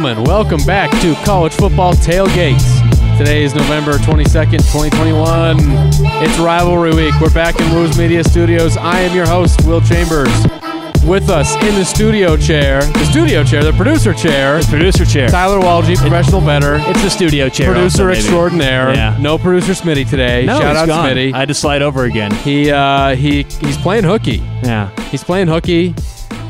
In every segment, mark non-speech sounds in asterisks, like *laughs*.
gentlemen, welcome back to College Football Tailgates. Today is November 22nd, 2021. It's Rivalry Week. We're back in Woos Media Studios. I am your host, Will Chambers. With us in the studio chair, the studio chair, the producer chair, the Producer chair. Tyler Walgie, professional better, It's the studio chair. producer also, extraordinaire. Yeah. No producer Smitty today. No, Shout out gone. Smitty. I had to slide over again. he uh, he he's playing hooky. Yeah. He's playing hooky.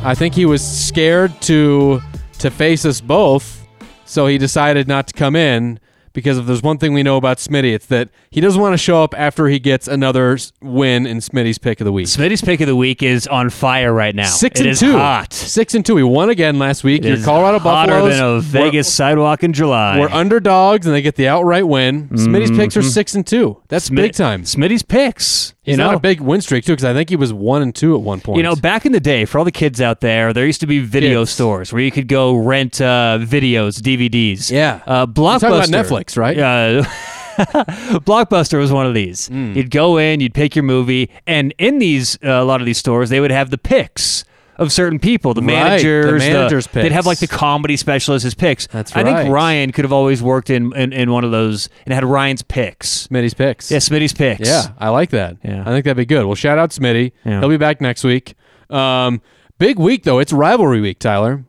I think he was scared to to face us both, so he decided not to come in. Because if there's one thing we know about Smitty, it's that he doesn't want to show up after he gets another win in Smitty's pick of the week. Smitty's pick of the week is on fire right now. Six It and is two. hot. Six and two. We won again last week. It Your Colorado hotter Buffaloes than a were- Vegas sidewalk in July. We're underdogs and they get the outright win. Smitty's picks are mm-hmm. six and two. That's Smit- big time. Smitty's picks. He's you know, not a big win streak too, because I think he was one and two at one point. You know, back in the day, for all the kids out there, there used to be video Kids. stores where you could go rent uh, videos, DVDs. Yeah. Uh, Blockbuster. Netflix, right? Yeah. *laughs* Blockbuster was one of these. Hmm. You'd go in, you'd pick your movie, and in these uh, a lot of these stores, they would have the picks of certain people, the Right, the managers, managers' They'd have like the comedy specialists as picks. That's right. I think Ryan could have always worked in, in in one of those and had Ryan's picks. Smitty's picks. Yeah, Smitty's picks. Yeah, I like that. Yeah. I think that'd be good. Well, shout out Smitty. Yeah. He'll be back next week. Um, big week though. It's rivalry week, Tyler.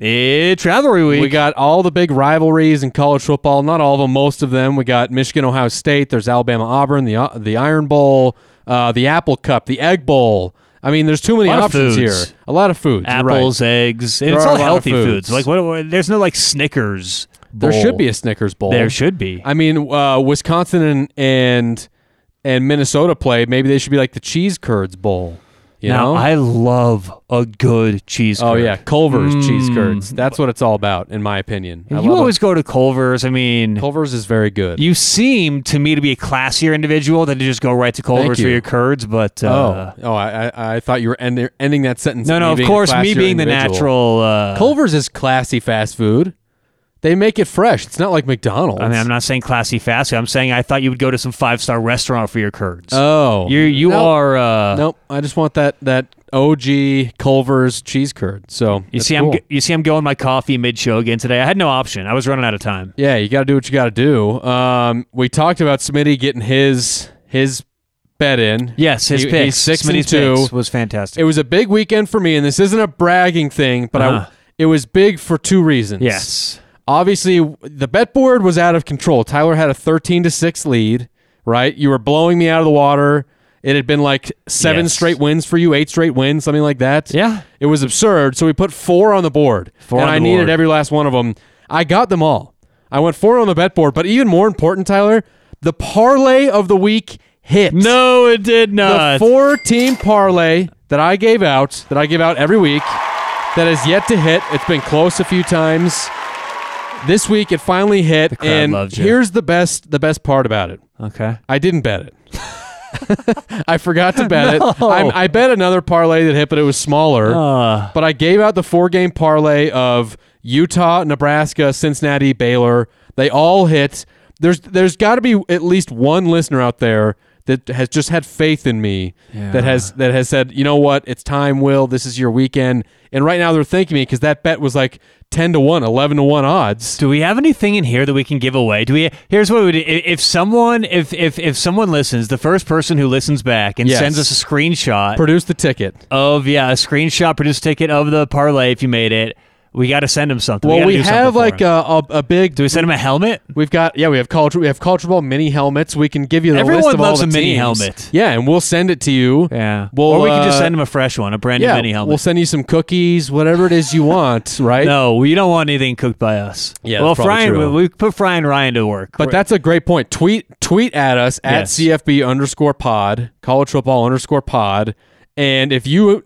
It's rivalry week. We got all the big rivalries in college football. Not all of them, most of them. We got Michigan, Ohio State. There's Alabama, Auburn. The uh, the Iron Bowl, uh, the Apple Cup, the Egg Bowl. I mean, there's too many Lot of options foods. here. A lot of foods. You're right. apples, eggs, and There it's are all a lot of healthy foods. foods. Like what, what- There's no like Snickers. There bowl. should be a Snickers Bowl. There should be. I mean, uh, Wisconsin and, and and Minnesota play. Maybe they should be like the Cheese Curds Bowl. You now know, I love a good cheese. curd. Oh yeah, Culver's cheese Mm. curds. That's what it's all about, in my opinion. I You always it. go to Culver's. I mean, Culver's is very good. you seem to me to be a classier individual than to just go right to Culver's for your curds. But uh, oh, oh, I, I, I thought you were end, ending that sentence. no, no, of course, me being the natural. Uh, Culver's is classy fast food. They make it fresh. It's not like McDonald's. I mean, I'm not saying classy fast food. I'm saying I thought you would go to some five star restaurant for your curds. Oh, you you Nope. are. Uh, Nope. I just want that that OG Culver's cheese curd. So You that's see, cool. I'm g- you see, I'm going my coffee mid show again today. I had no option. I was running out of time. Yeah, you got to do what you got to do. Um, we talked about Smitty getting his his bet in. Yes, his He- picks. he's six Smitty's and two. picks was fantastic. It was a big weekend for me, and this isn't a bragging thing, but Uh-huh. I it was big for two reasons. yes. Obviously, the bet board was out of control. Tyler had a 13 to 6 lead, right? You were blowing me out of the water. It had been like seven Yes. straight wins for you, eight straight wins, something like that. Yeah. It was absurd. So we put four on the board. Four and I needed board. every last one of them. I got them all. I went four on the bet board, but even more important, Tyler, the parlay of the week hit. No, it did not. The four team parlay that I gave out, that I give out every week, that has yet to hit. It's been close a few times. This week it finally hit, crowd and loves you. here's the best the best part about it. okay. I didn't bet it. *laughs* I forgot to bet it. *laughs* I, I bet another parlay that hit, but it was smaller. Uh, But I gave out the four game parlay of Utah, Nebraska, Cincinnati, Baylor. They all hit. There's there's got to be at least one listener out there that has just had faith in me that has that has said, you know what, it's time, Will. This is your weekend. And right now they're thanking me because that bet was like ten to one, 11 to one odds. do we have anything in here that we can give away? Do we? Here's what we do. If if someone, if if if someone listens, the first person who listens back and Yes. sends us a screenshot Produce the ticket. of yeah, a screenshot, produce ticket of the parlay. If you made it, we got to send him something. Well, we do have like a, a, a big. do we send him a helmet? We've got yeah, we have college we have college ball mini helmets. We can give you the Everyone list of all loves the a mini teams. helmet. Yeah, and we'll send it to you. Yeah. Well, or we can just uh, send him a fresh one, a brand Yeah, new mini helmet. we'll send you some cookies, whatever it is you want, *laughs* right? No, we don't want anything cooked by us. Yeah, well, Brian, we, we put Fry and Ryan to work. But that's a great point. Tweet tweet at us at CFB underscore pod, college football underscore pod. And if you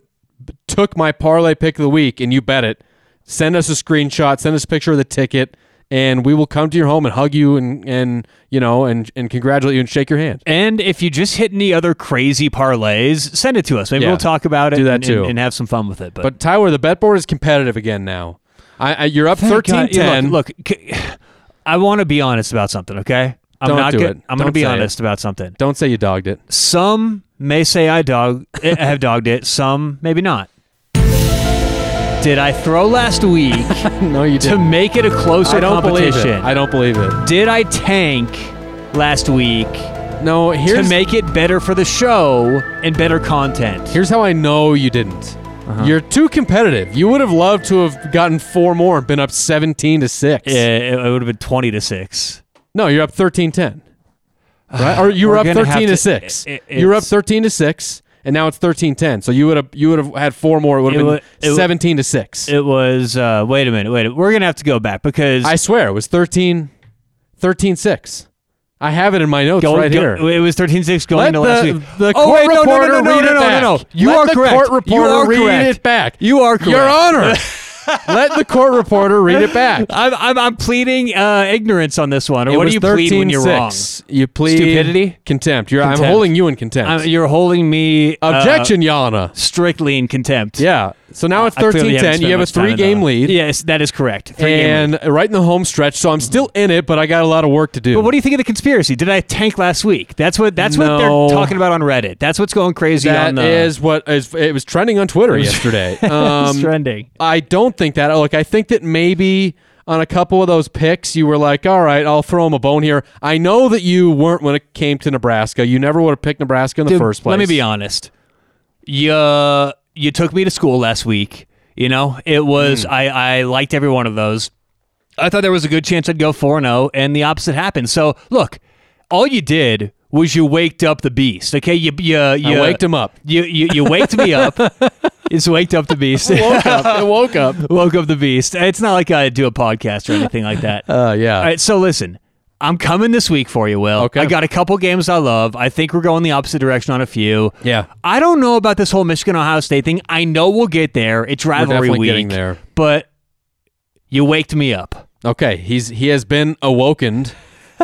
took my parlay pick of the week and you bet it, send us a screenshot, send us a picture of the ticket, and we will come to your home and hug you and, and you know and, and congratulate you and shake your hand. and if you just hit any other crazy parlays, send it to us. Maybe Yeah. we'll talk about it. Do that and, too. and, and have some fun with it. But, But Tyler, the bet board is competitive again now. I, I you're up Thank 13 God- yeah, 10. Look, look c- I want to be honest about something. Okay, I'm Don't not do good. it. I'm going to Don't be say honest about something. Don't say you dogged it. Some may say I dog I *laughs* eh, have dogged it. Some maybe not. Did I throw last week *laughs* no, you to didn't. make it a closer I don't believe competition? it. I don't believe it. Did I tank last week No, here's to make it better for the show and better content? here's how I know you didn't. Uh-huh. You're too competitive. You would have loved to have gotten four more and been up 17 to 6. Yeah, it, it would have been 20 to 6. No, you're up 13-10. Right? *sighs* Or you were We're up gonna have 13 to to- 6. it- you were up it's- 13 to 6 and now it's 13-10. So you would have you would have had four more. It would have been wa- 17 to 6. It was, uh, wait a minute, wait a We're going to have to go back because. I swear it was 13 13-6. I have it in my notes Go- right go- here. It was 13 6 going Let into last the, week. the oh, court wait, no, no, reporter no, no, no, it no, back. no, no. You Let are the correct. court You are read correct. it back. You are correct. Your Honor. *laughs* Let the court reporter read it back. I'm, I'm, I'm pleading uh, ignorance on this one. It what do you plead when you're wrong? 13-6. You plead Stupidity? contempt. You're, I'm holding you in contempt. I'm- you're holding me uh, Objection, Yana. strictly in contempt. Yeah. So now it's I clearly haven't 13-10. spent You have a much time in three-game the- lead. Yes, that is correct. Three-game And right in the home stretch, so I'm mm-hmm. still in it, but I got a lot of work to do. But what do you think of the conspiracy? Did I tank last week? That's what that's what No. they're talking about on Reddit. That's what's going crazy That on the is what is it was trending on Twitter *laughs* yesterday. *laughs* it's Um, trending. I don't think that. Look, I think that maybe on a couple of those picks, you were like, all right, I'll throw him a bone here. I know that you weren't when it came to Nebraska. You never would have picked Nebraska in the first place. Let me be honest. You you took me to school last week. You know, it was I I liked every one of those. I thought there was a good chance I'd go 4 0 and the opposite happened. So, look, all you did was you waked up the beast. Okay? You you you I waked him up. You you, you waked me up. *laughs* It's waked up the beast. woke up. I woke up. *laughs* woke up the beast. It's not like I do a podcast or anything like that. Uh, yeah. All right, so listen, I'm coming this week for you, Will. Okay. I got a couple games I love. I think we're going the opposite direction on a few. Yeah. I don't know about this whole Michigan Ohio State thing. I know we'll get there. It's rivalry definitely week. getting there. But you waked me up. Okay, he's he has been awokened,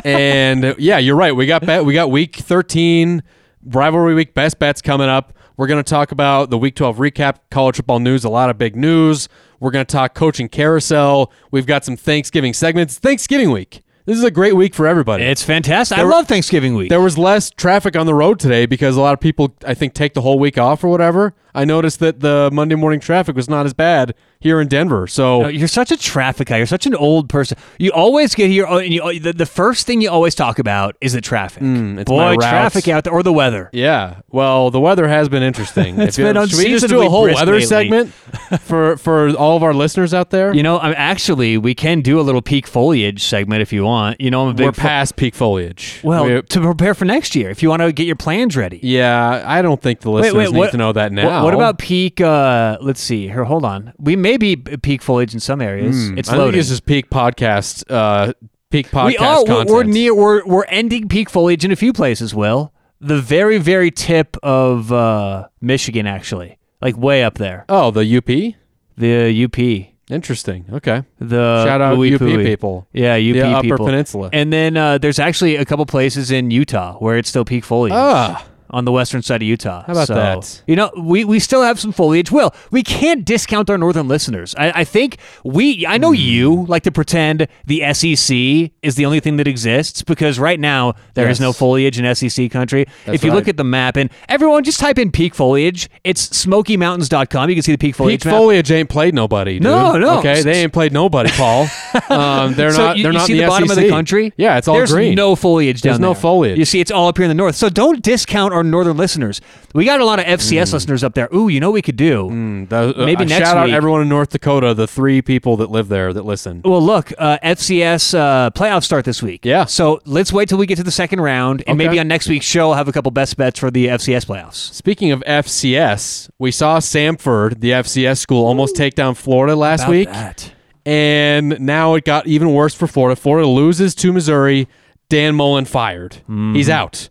and *laughs* yeah, you're right. We got bet, we got week 13 rivalry week best bets coming up. We're going to talk about the week 12 recap, college football news, a lot of big news. We're going to talk coaching carousel. We've got some Thanksgiving segments. Thanksgiving week. This is a great week for everybody. It's fantastic. I There- love Thanksgiving week. there was less traffic on the road today because a lot of people, I think, take the whole week off or whatever. I noticed that the Monday morning traffic was not as bad here in Denver. So Oh, You're such a traffic guy. You're such an old person. You always get here, oh, and you, the, the first thing you always talk about is the traffic. Mm, it's Boy, my traffic out there, or the weather. Yeah. Well, the weather has been interesting. *laughs* It's If been should we just do a whole weather lately. segment *laughs* for for all of our listeners out there? You know, I'm actually we can do a little peak foliage segment if you want. You know, I'm a big We're fo- past peak foliage. well We- to prepare for next year. If you want to get your plans ready. yeah, I don't think the listeners need to know that what- now. What, about peak? Uh, let's see here. Hold on. We may be peak foliage in some areas. it's Hmm, I think this is peak podcast. Uh, peak podcast we are. We're, content. we're near. We're we're ending peak foliage in a few places. Will the very very tip of uh, Michigan actually, like way up there. Oh, the UP. The UP. Interesting. Okay. The Shout out Louis UP Pui. people. Yeah, UP The Upper people. Peninsula. And then uh, there's actually a couple places in Utah where it's still peak foliage. Ah, on the western side of Utah. How about So, that? You know, we, we still have some foliage. Will, we can't discount our northern listeners. I, I think we, I know you like to pretend the SEC is the only thing that exists because right now there is Yes. no foliage in SEC country. That's if you look at the map, and everyone just type in peak foliage, it's smokymountains.com. You can see the peak peak foliage map. foliage ain't played nobody. Dude. No, no. Okay, they ain't played nobody, Paul. *laughs* Um, they're so not. you, they're you not see in the, the, bottom of the country? Yeah, it's all There's green. no foliage down there. There's no foliage. You see, it's all up here in the north. So don't discount our northern listeners. We got a lot of FCS listeners up there. Ooh, you know what we could do? Mm, the- uh, Maybe next shout out week- everyone in North Dakota, the three people that live there that listen. Well, look, uh, FCS uh, playoffs start this week. Yeah. So let's wait till we get to the second round, and Okay. maybe on next week's show, I'll have a couple best bets for the FCS playoffs. Speaking of FCS, we saw Samford, the FCS school, almost take down Florida last About week, that. and now it got even worse for Florida. Florida loses to Missouri. Dan Mullen fired. Mm-hmm. He's out.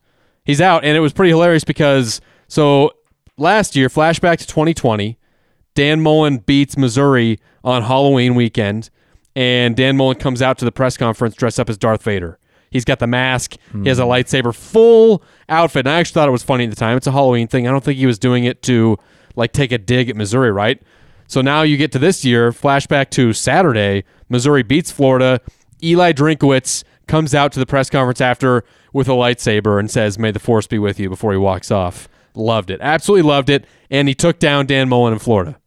He's out, and it was pretty hilarious because so last year, flashback to 2020, Dan Mullen beats Missouri on Halloween weekend, and Dan Mullen comes out to the press conference dressed up as Darth Vader. He's got the mask. He has a hmm. lightsaber, full outfit. And I actually thought it was funny at the time. It's a Halloween thing. I don't think he was doing it to like take a dig at Missouri, right? So now you get to this year, flashback to Saturday. Missouri beats Florida. Eli Drinkwitz comes out to the press conference after with a lightsaber and says, "May the force be with you." Before he walks off, loved it, absolutely loved it, and he took down Dan Mullen in Florida.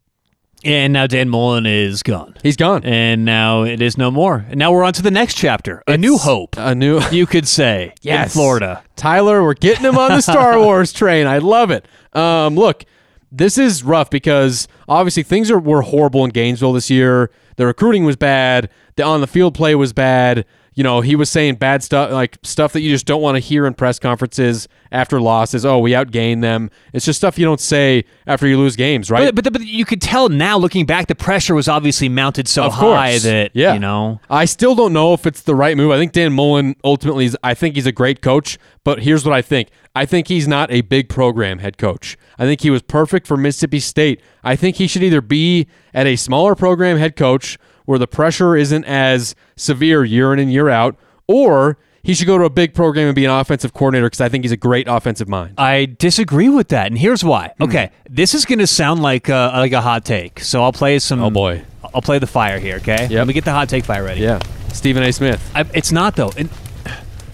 And now Dan Mullen is gone. He's gone. And now it is no more. And now we're on to the next chapter. A new hope, A new *laughs* you could say, in Florida. Tyler, we're getting him on the Star *laughs* Wars train. I love it. Um, look, this is rough because obviously things are were horrible in Gainesville this year. The recruiting was bad. The on the field play was bad. You know, he was saying bad stuff, like stuff that you just don't want to hear in press conferences after losses. Oh, we outgained them. It's just stuff you don't say after you lose games, right? But, but, but you could tell now, looking back, the pressure was obviously mounted so Of high that, yeah. you know. I still don't know if it's the right move. I think Dan Mullen ultimately is I think he's a great coach, but here's what I think. I think he's not a big program head coach. I think he was perfect for Mississippi State. I think he should either be at a smaller program head coach where the pressure isn't as severe year in and year out, or he should go to a big program and be an offensive coordinator because I think he's a great offensive mind. I disagree with that, and here's why. Hmm. Okay, this is going to sound like a, like a hot take, so I'll play some. Oh, boy. I'll play the fire here. Okay, let me get the hot take fire ready. Yeah. Stephen A. Smith. I, it's not though. And,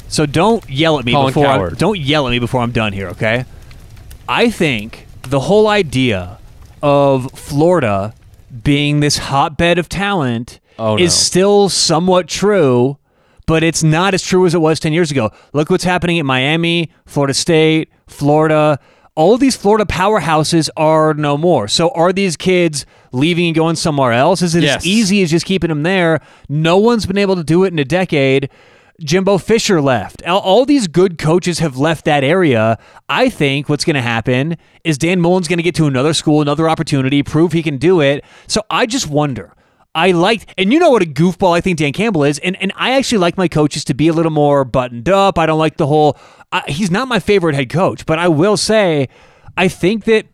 so don't yell at me Colin before. I'm, don't yell at me before I'm done here. Okay. I think the whole idea of Florida being this hotbed of talent Oh, no. is still somewhat true, but it's not as true as it was 10 years ago. Look what's happening at Miami, Florida State, Florida. All of these Florida powerhouses are no more. So are these kids leaving and going somewhere else? Is it Yes. as easy as just keeping them there? No one's been able to do it in a decade. Jimbo Fisher left. All, all these good coaches have left that area. I think what's going to happen is Dan Mullen's going to get to another school, another opportunity, prove he can do it. So I just wonder. I liked, and you know what a goofball I think Dan Campbell is, and and I actually like my coaches to be a little more buttoned up. I don't like the whole. He's not my favorite head coach, but I will say, I think that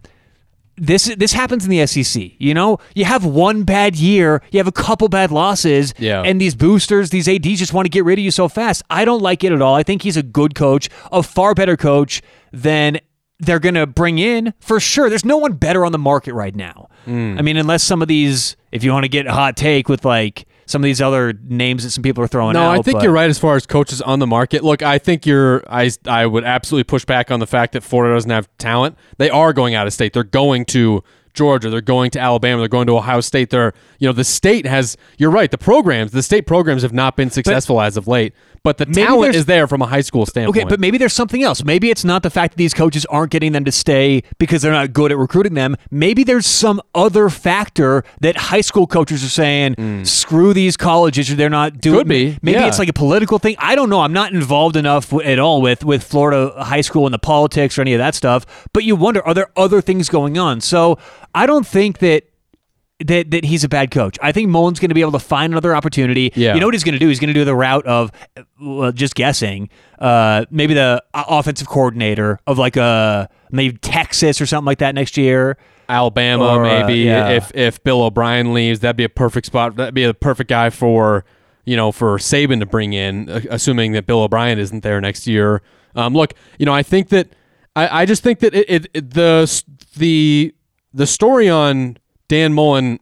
this this happens in the SEC. You know, you have one bad year, you have a couple bad losses, Yeah. and these boosters, these ads, just want to get rid of you so fast. I don't like it at all. I think he's a good coach, a far better coach than they're going to bring in for sure. There's no one better on the market right now. Hmm. I mean, unless some of these, if you want to get a hot take with like some of these other names that some people are throwing No, out. No, I think but- you're right as far as coaches on the market. Look, I think you're. I I would absolutely push back on the fact that Florida doesn't have talent. They are going out of state. They're going to Georgia. They're going to Alabama. They're going to Ohio State. They're you know the state has. You're right. The programs, the state programs have not been successful as of late. But the talent is there from a high school standpoint. Okay, but maybe there's something else. Maybe it's not the fact that these coaches aren't getting them to stay because they're not good at recruiting them. Maybe there's some other factor that high school coaches are saying, hmm. screw these colleges or they're not doing. Could be, Maybe yeah. it's like a political thing. I don't know. I'm not involved enough w- at all with, with Florida high school and the politics or any of that stuff. But you wonder, are there other things going on? So I don't think that that that he's a bad coach. I think Mullen's going to be able to find another opportunity. Yeah. You know what he's going to do? He's going to do the route of, uh, well, just guessing, uh, maybe the offensive coordinator of like a maybe Texas or something like that next year. Alabama, Or, uh, maybe yeah. if if Bill O'Brien leaves, that'd be a perfect spot. That'd be a perfect guy for you know for Saban to bring in, uh, assuming that Bill O'Brien isn't there next year. Um, look, you know, I think that I, I just think that it, it, it the the the story on Dan Mullen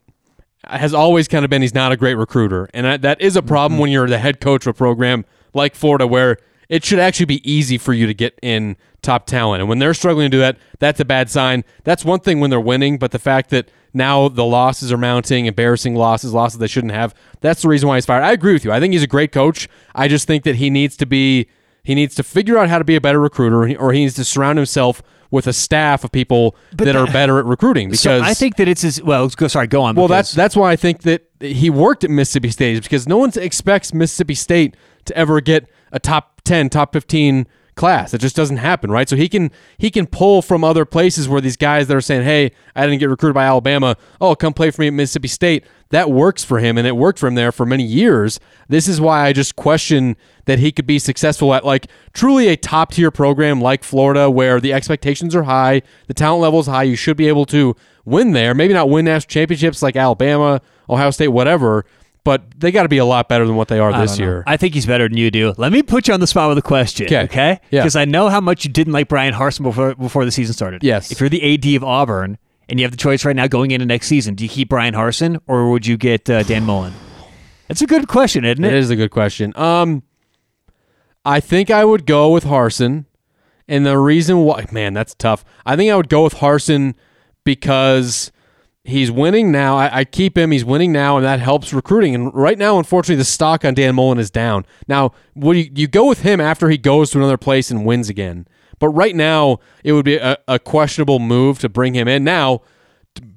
has always kind of been he's not a great recruiter, and I, that is a problem mm-hmm. when you're the head coach of a program like Florida, where it should actually be easy for you to get in top talent. And when they're struggling to do that, that's a bad sign. That's one thing when they're winning, but the fact that now the losses are mounting, embarrassing losses, losses they shouldn't have, that's the reason why he's fired. I agree with you. I think he's a great coach. I just think that he needs to be he needs to figure out how to be a better recruiter, or he needs to surround himself with a staff of people that are better at recruiting. Because So I think that it's his. Well, go, sorry, go on. well, because- that's that's why I think that he worked at Mississippi State because no one expects Mississippi State to ever get a top ten, top fifteen class. It just doesn't happen, right? So he can he can pull from other places where these guys that are saying, "Hey, I didn't get recruited by Alabama. Oh, come play for me at Mississippi State." That works for him, and it worked for him there for many years. This is why I just question that he could be successful at like truly a top tier program like Florida, where the expectations are high, the talent level is high. You should be able to win there. Maybe not win national championships like Alabama, Ohio State, whatever, but they got to be a lot better than what they are I this year. I think he's better than you do. Let me put you on the spot with a question. 'Kay. Okay. Yeah. Because I know how much you didn't like Bryan Harsin before before the season started. Yes. If you're the AD of Auburn and you have the choice right now going into next season, do you keep Bryan Harsin or would you get uh, Dan Mullen? That's a good question, isn't It it? is a good question. Um, I think I would go with Harsin, and the reason why, man, that's tough. I think I would go with Harsin because He's winning now. I, I keep him. He's winning now, and that helps recruiting. And right now, unfortunately, the stock on Dan Mullen is down. Now, would you, you go with him after he goes to another place and wins again? But right now, it would be a, a questionable move to bring him in. Now,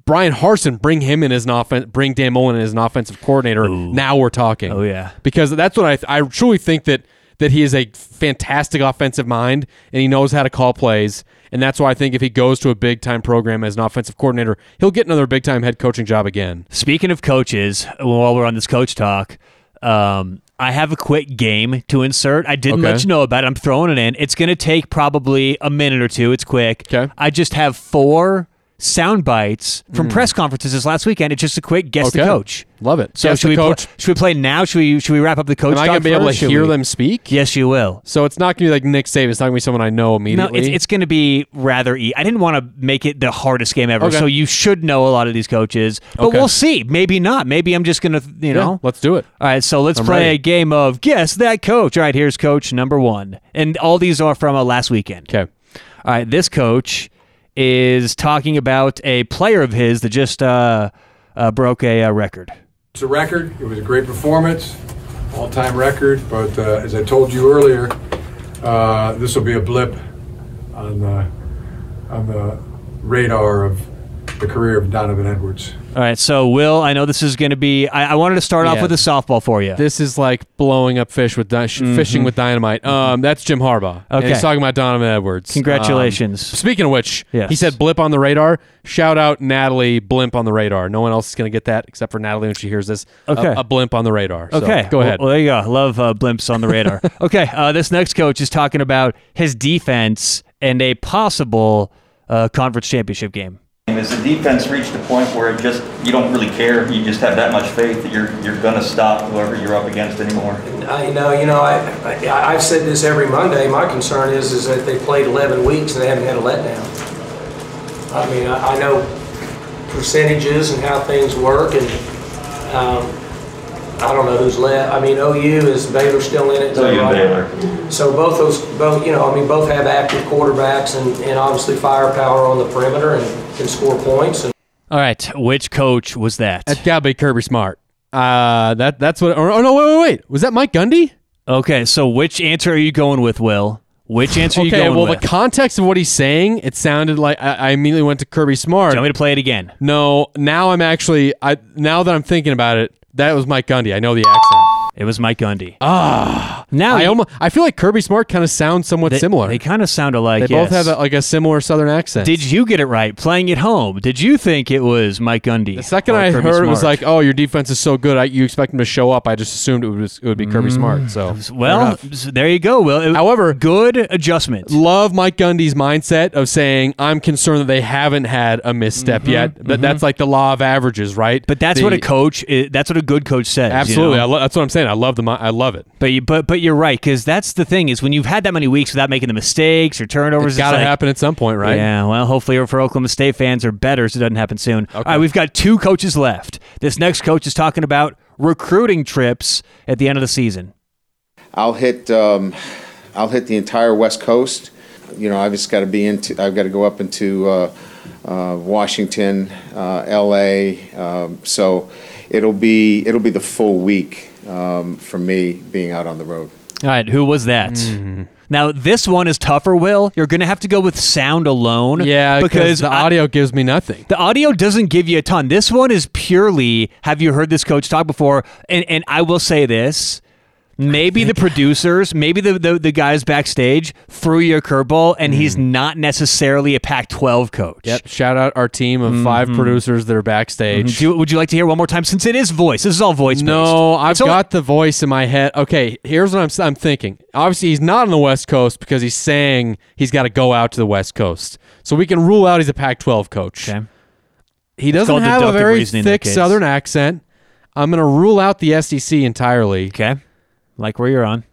Bryan Harsin, bring him in as an offense, bring Dan Mullen in as an offensive coordinator. Now we're talking. Oh, yeah. because that's what I I truly think that that he is a fantastic offensive mind and he knows how to call plays. And that's why I think if he goes to a big time program as an offensive coordinator, he'll get another big time head coaching job again. Speaking of coaches, while we're on this coach talk, um, I have a quick game to insert. I didn't Okay. let you know about it. I'm throwing it in. It's going to take probably a minute or two. It's quick. Okay. I just have four sound bites from press conferences this last weekend. It's just a quick guess the Hmm. Coach. Love it. So Guess should the we pl- should we play now? Should we should we wrap up the coach? Am I gonna be able to? Should hear we? them speak? Yes, you will. So it's not gonna be like Nick Saban. It's not gonna be someone I know No, immediately. it's, it's going to be rather. E- I didn't want to make it the hardest game ever, Okay. so you should know a lot of these coaches. But Okay. we'll see. Maybe not. Maybe I'm just going to, you Yeah, know. let's do it. All right, so let's I'm play ready. a game of guess that coach. All right, here's coach number one, and all these are from uh, last weekend. Okay. All right, this coach is talking about a player of his that just uh, uh, broke a, uh record. It's a record. It was a great performance, all-time record. But uh, as I told you earlier, uh, this will be a blip on the on the radar of the career of Donovan Edwards. All right, so Will, I know this is going to be. I, I wanted to start off with a softball for you. This is like blowing up fish with di- sh fishing with dynamite. Um, that's Jim Harbaugh. And Okay. he's talking about Donovan Edwards. Congratulations. Um, speaking of which, Yes. he said blip on the radar. Shout out Natalie Blimp on the radar. No one else is going to get that except for Natalie when she hears this. A- Okay. A, blimp on the radar. So, Okay, go ahead. Well, well, there you go. Love uh, blimps on the radar. *laughs* okay, uh, this next coach is talking about his defense and a possible uh, conference championship game. As the defense reached a point where it just you don't really care, you just have that much faith that you're you're gonna stop whoever you're up against anymore. I, know. you know, I, I, I've said this every Monday. My concern is, is that they played 11 weeks and they haven't had a letdown. I mean, I, I know percentages and how things work, and um, I don't know who's left. I mean, OU is Baylor still in it. So you right? Baylor. So both those, both, you know, I mean, both have active quarterbacks and, and obviously firepower on the perimeter and can score points. And All right, which coach was that? That's got to be Kirby Smart. Uh, that that's what. Or, oh no, wait, wait, wait. Was that Mike Gundy? Okay, so which answer are you going with, Will? Which answer are you going with? Okay. going Well, with? the context of what he's saying, it sounded like I, I immediately went to Kirby Smart. Do you want me to play it again? No, now I'm actually. I now that I'm thinking about it, that was Mike Gundy. I know the accent. It was Mike Gundy. Ah, now I you- almost. I feel like Kirby Smart kind of sounds somewhat they, similar. They kind of sound alike. They both have a, like a similar Southern accent. Did you get it right playing at home? Did you think it was Mike Gundy? the second I Kirby heard it was like, "Oh, your defense is so good, I, you expect him to show up." I just assumed it was it would be Kirby Smart. So Mm. well, there you go. Will. It- However- good adjustment. love Mike Gundy's mindset of saying, "I'm concerned that they haven't had a misstep yet." But that's like the law of averages, right? Mm-hmm, But that's The- what a coach. that's what a good coach says. you absolutely. know? I lo- that's what I'm saying. I love the. mi- I love it. But you, but but you're right because that's the thing is when you've had that many weeks without making the mistakes or turnovers, It's got to like, happen at some point, right? Yeah, well, hopefully for Oklahoma State fans or so it doesn't happen soon. All right, we've got two coaches left. This next coach is talking about recruiting trips at the end of the season. I'll hit um, I'll hit the entire West Coast. You know, I've just got to be into. I've got to go up into uh, uh, Washington, uh, L.A. Um, so it'll be it'll be the full week um, for me being out on the road. All right, who was that? Mm-hmm. Now this one is tougher. Will you're going to have to go with sound alone? Yeah, because the I- audio gives me nothing. The audio doesn't give you a ton. This one is purely have you heard this coach talk before? And and I will say this. Maybe the producers, maybe the, the, the guys backstage threw you a curveball and he's not necessarily a Pac 12 coach. Mm. Yep. Shout out our team of five Mm-hmm. producers that are backstage. Do you, would you like to hear one more time since it is voice? This is all voice. No, I've got the voice in my head. Okay, here's what I'm I'm thinking. Obviously, he's not on the West Coast because he's saying he's got to go out to the West Coast. So we can rule out he's a Pac-12 coach. Okay. He doesn't have a very reasoning in that thick. Southern accent. I'm going to rule out the SEC entirely. Okay. Like where you're on.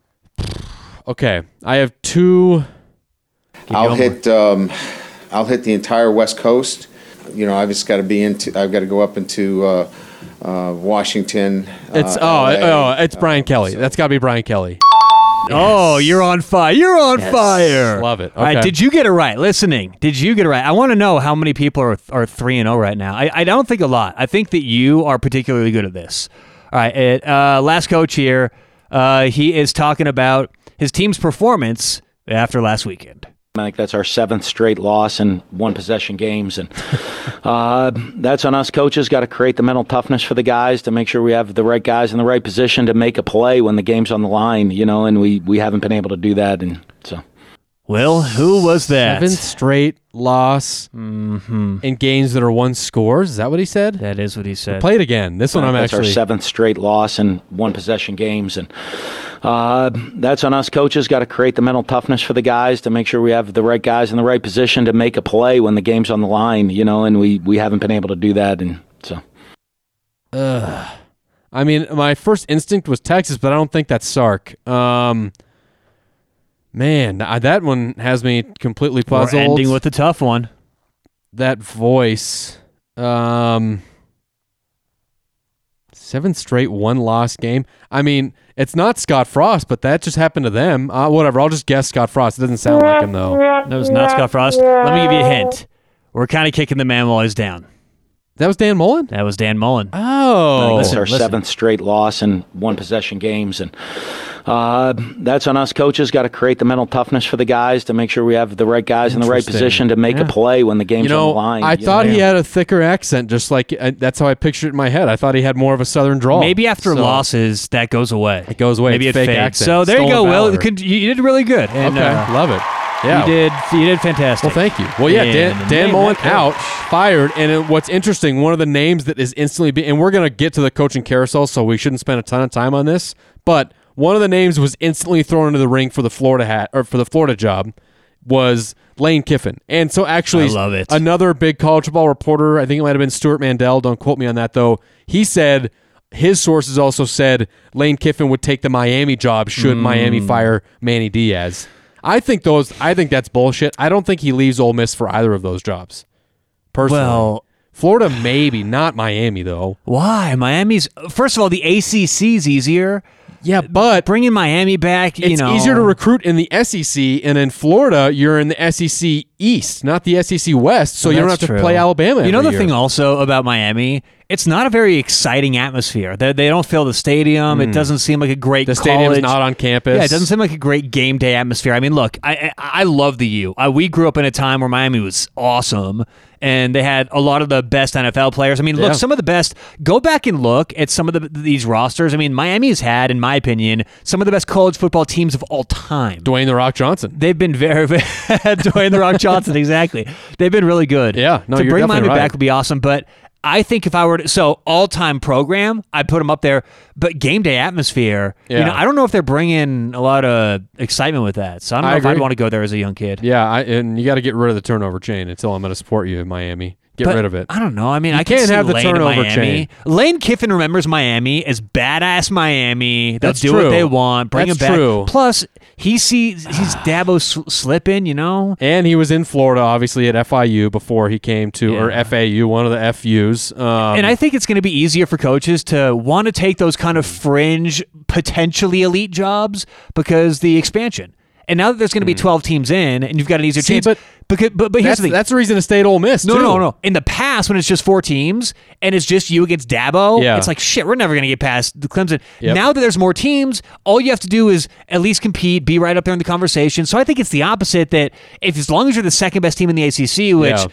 Okay, I have two. I'll hit um, I'll hit the entire West Coast. You know, I've just got to be into. I've got to go up into uh, uh, Washington. It's uh, oh LA. oh it's Brian Kelly. That's got to be Brian Kelly. Oh, you're on fire. You're on fire. Love it. All right, did you get it right? Listening, did you get it right? I want to know how many people are are three and zero right now. I, I don't think a lot. I think that you are particularly good at this. All right, it, uh, last coach here. Uh, he is talking about his team's performance after last weekend. I think that's our seventh straight loss in one possession games, and *laughs* uh, that's on us coaches. Got to create the mental toughness for the guys to make sure we have the right guys in the right position to make a play when the game's on the line. You know, and we we haven't been able to do that, and so. Well, who was that? Seven straight loss Mm-hmm. in games that are one scores. Is that what he said? That is what he said. Play it again. This one I'm that's actually. our seventh straight loss in one possession games, and uh, that's on us coaches. Got to create the mental toughness for the guys to make sure we have the right guys in the right position to make a play when the game's on the line. You know, and we we haven't been able to do that, and so. I mean, my first instinct was Texas, but I don't think that's Sark. Um, man, I, that one has me completely We're puzzled. ending with a tough one. that voice. Um, seven straight one loss game. I mean, it's not Scott Frost, but that just happened to them. Uh, whatever. I'll just guess Scott Frost. It doesn't sound like him though. That was not Scott Frost. Let me give you a hint. We're kind of kicking the man while he's down. That was Dan Mullen. That was Dan Mullen. Oh, That's Listen, our listen. seventh straight loss in one possession games, and uh, that's on us coaches. Got to create the mental toughness for the guys to make sure we have the right guys in the right position to make Yeah. a play when the game's you know, on the line. I you thought know? he had a thicker accent, just like uh, that's how I pictured it in my head. I thought he had more of a southern drawl. Maybe after So- losses, that goes away. It goes away. Maybe It's it fake fades. accent. So there you go, Will. valor. You could- You you did really good. And, okay, uh, love it. Yeah, You did. You did fantastic. Well, thank you. Well, yeah, Dan, And Dan name Mullen out, fired, and it, what's interesting, one of the names that is instantly, be, and we're gonna get to the coaching carousel, so we shouldn't spend a ton of time on this. But one of the names was instantly thrown into the ring for the Florida hat or for the Florida job was Lane Kiffin, and so actually, I love it. Another big college football reporter, I think it might have been Stewart Mandel. Don't quote me on that though. He said his sources also said Lane Kiffin would take the Miami job should Miami Mm. fire Manny Diaz. I think those. I think that's bullshit. I don't think he leaves Ole Miss for either of those jobs. Personally, Well- Florida maybe, not Miami though. Why? Miami's first of all, the ACC's easier. Yeah, but Bringing Miami back, you it's know, easier to recruit in the SEC, and in Florida, you're in the SEC East, not the SEC West, so you don't have to true. play Alabama. You know the year. thing also about Miami, it's not a very exciting atmosphere. They, they don't fill the stadium. It mm. doesn't seem like a great. The stadium's not on campus. Yeah, it doesn't seem like a great game day atmosphere. I mean, look, I I, I love the U. I, we grew up in a time where Miami was awesome, and they had a lot of the best NFL players. I mean, look, Yeah. some of the best. Go back and look at some of the, these rosters. I mean, Miami's had, in my opinion, some of the best college football teams of all time. Dwayne the Rock Johnson. They've been very, *laughs* very Dwayne the Rock Johnson, exactly. They've been really good. Yeah, no, to bring Miami right. back would be awesome. But I think if I were to, so all time program, I'd put them up there. But game day atmosphere, you know, I don't know if they're bringing a lot of excitement with that. So I don't I know if I'd want to go there as a young kid. Yeah, I, and you got to get rid of the turnover chain until I'm going to support you in Miami. Get But rid of it. I don't know. I mean, I can't can see have the Lane turnover Miami. chain. Lane Kiffin remembers Miami as badass Miami. They'll That's do true. what they want. Bring That's him back. true. Plus, he sees he's *sighs* Dabo sl- slipping. You know. And he was in Florida, obviously at FIU before he came to, or FAU, one of the FUs. Um, And I think it's going to be easier for coaches to want to take those kind of fringe, potentially elite jobs because the expansion. And now that there's going to be 12 teams in, and you've got an easier Hmm. See, chance. but because, but, but here's that's, the thing. that's the reason to stay at Ole Miss. no, too. no, no. In the past, when it's just four teams and it's just you against Dabo, Yeah. it's like shit. We're never going to get past the Clemson. Yep. Now that there's more teams, all you have to do is at least compete, be right up there in the conversation. So I think it's the opposite. That if as long as you're the second best team in the ACC, which Yeah.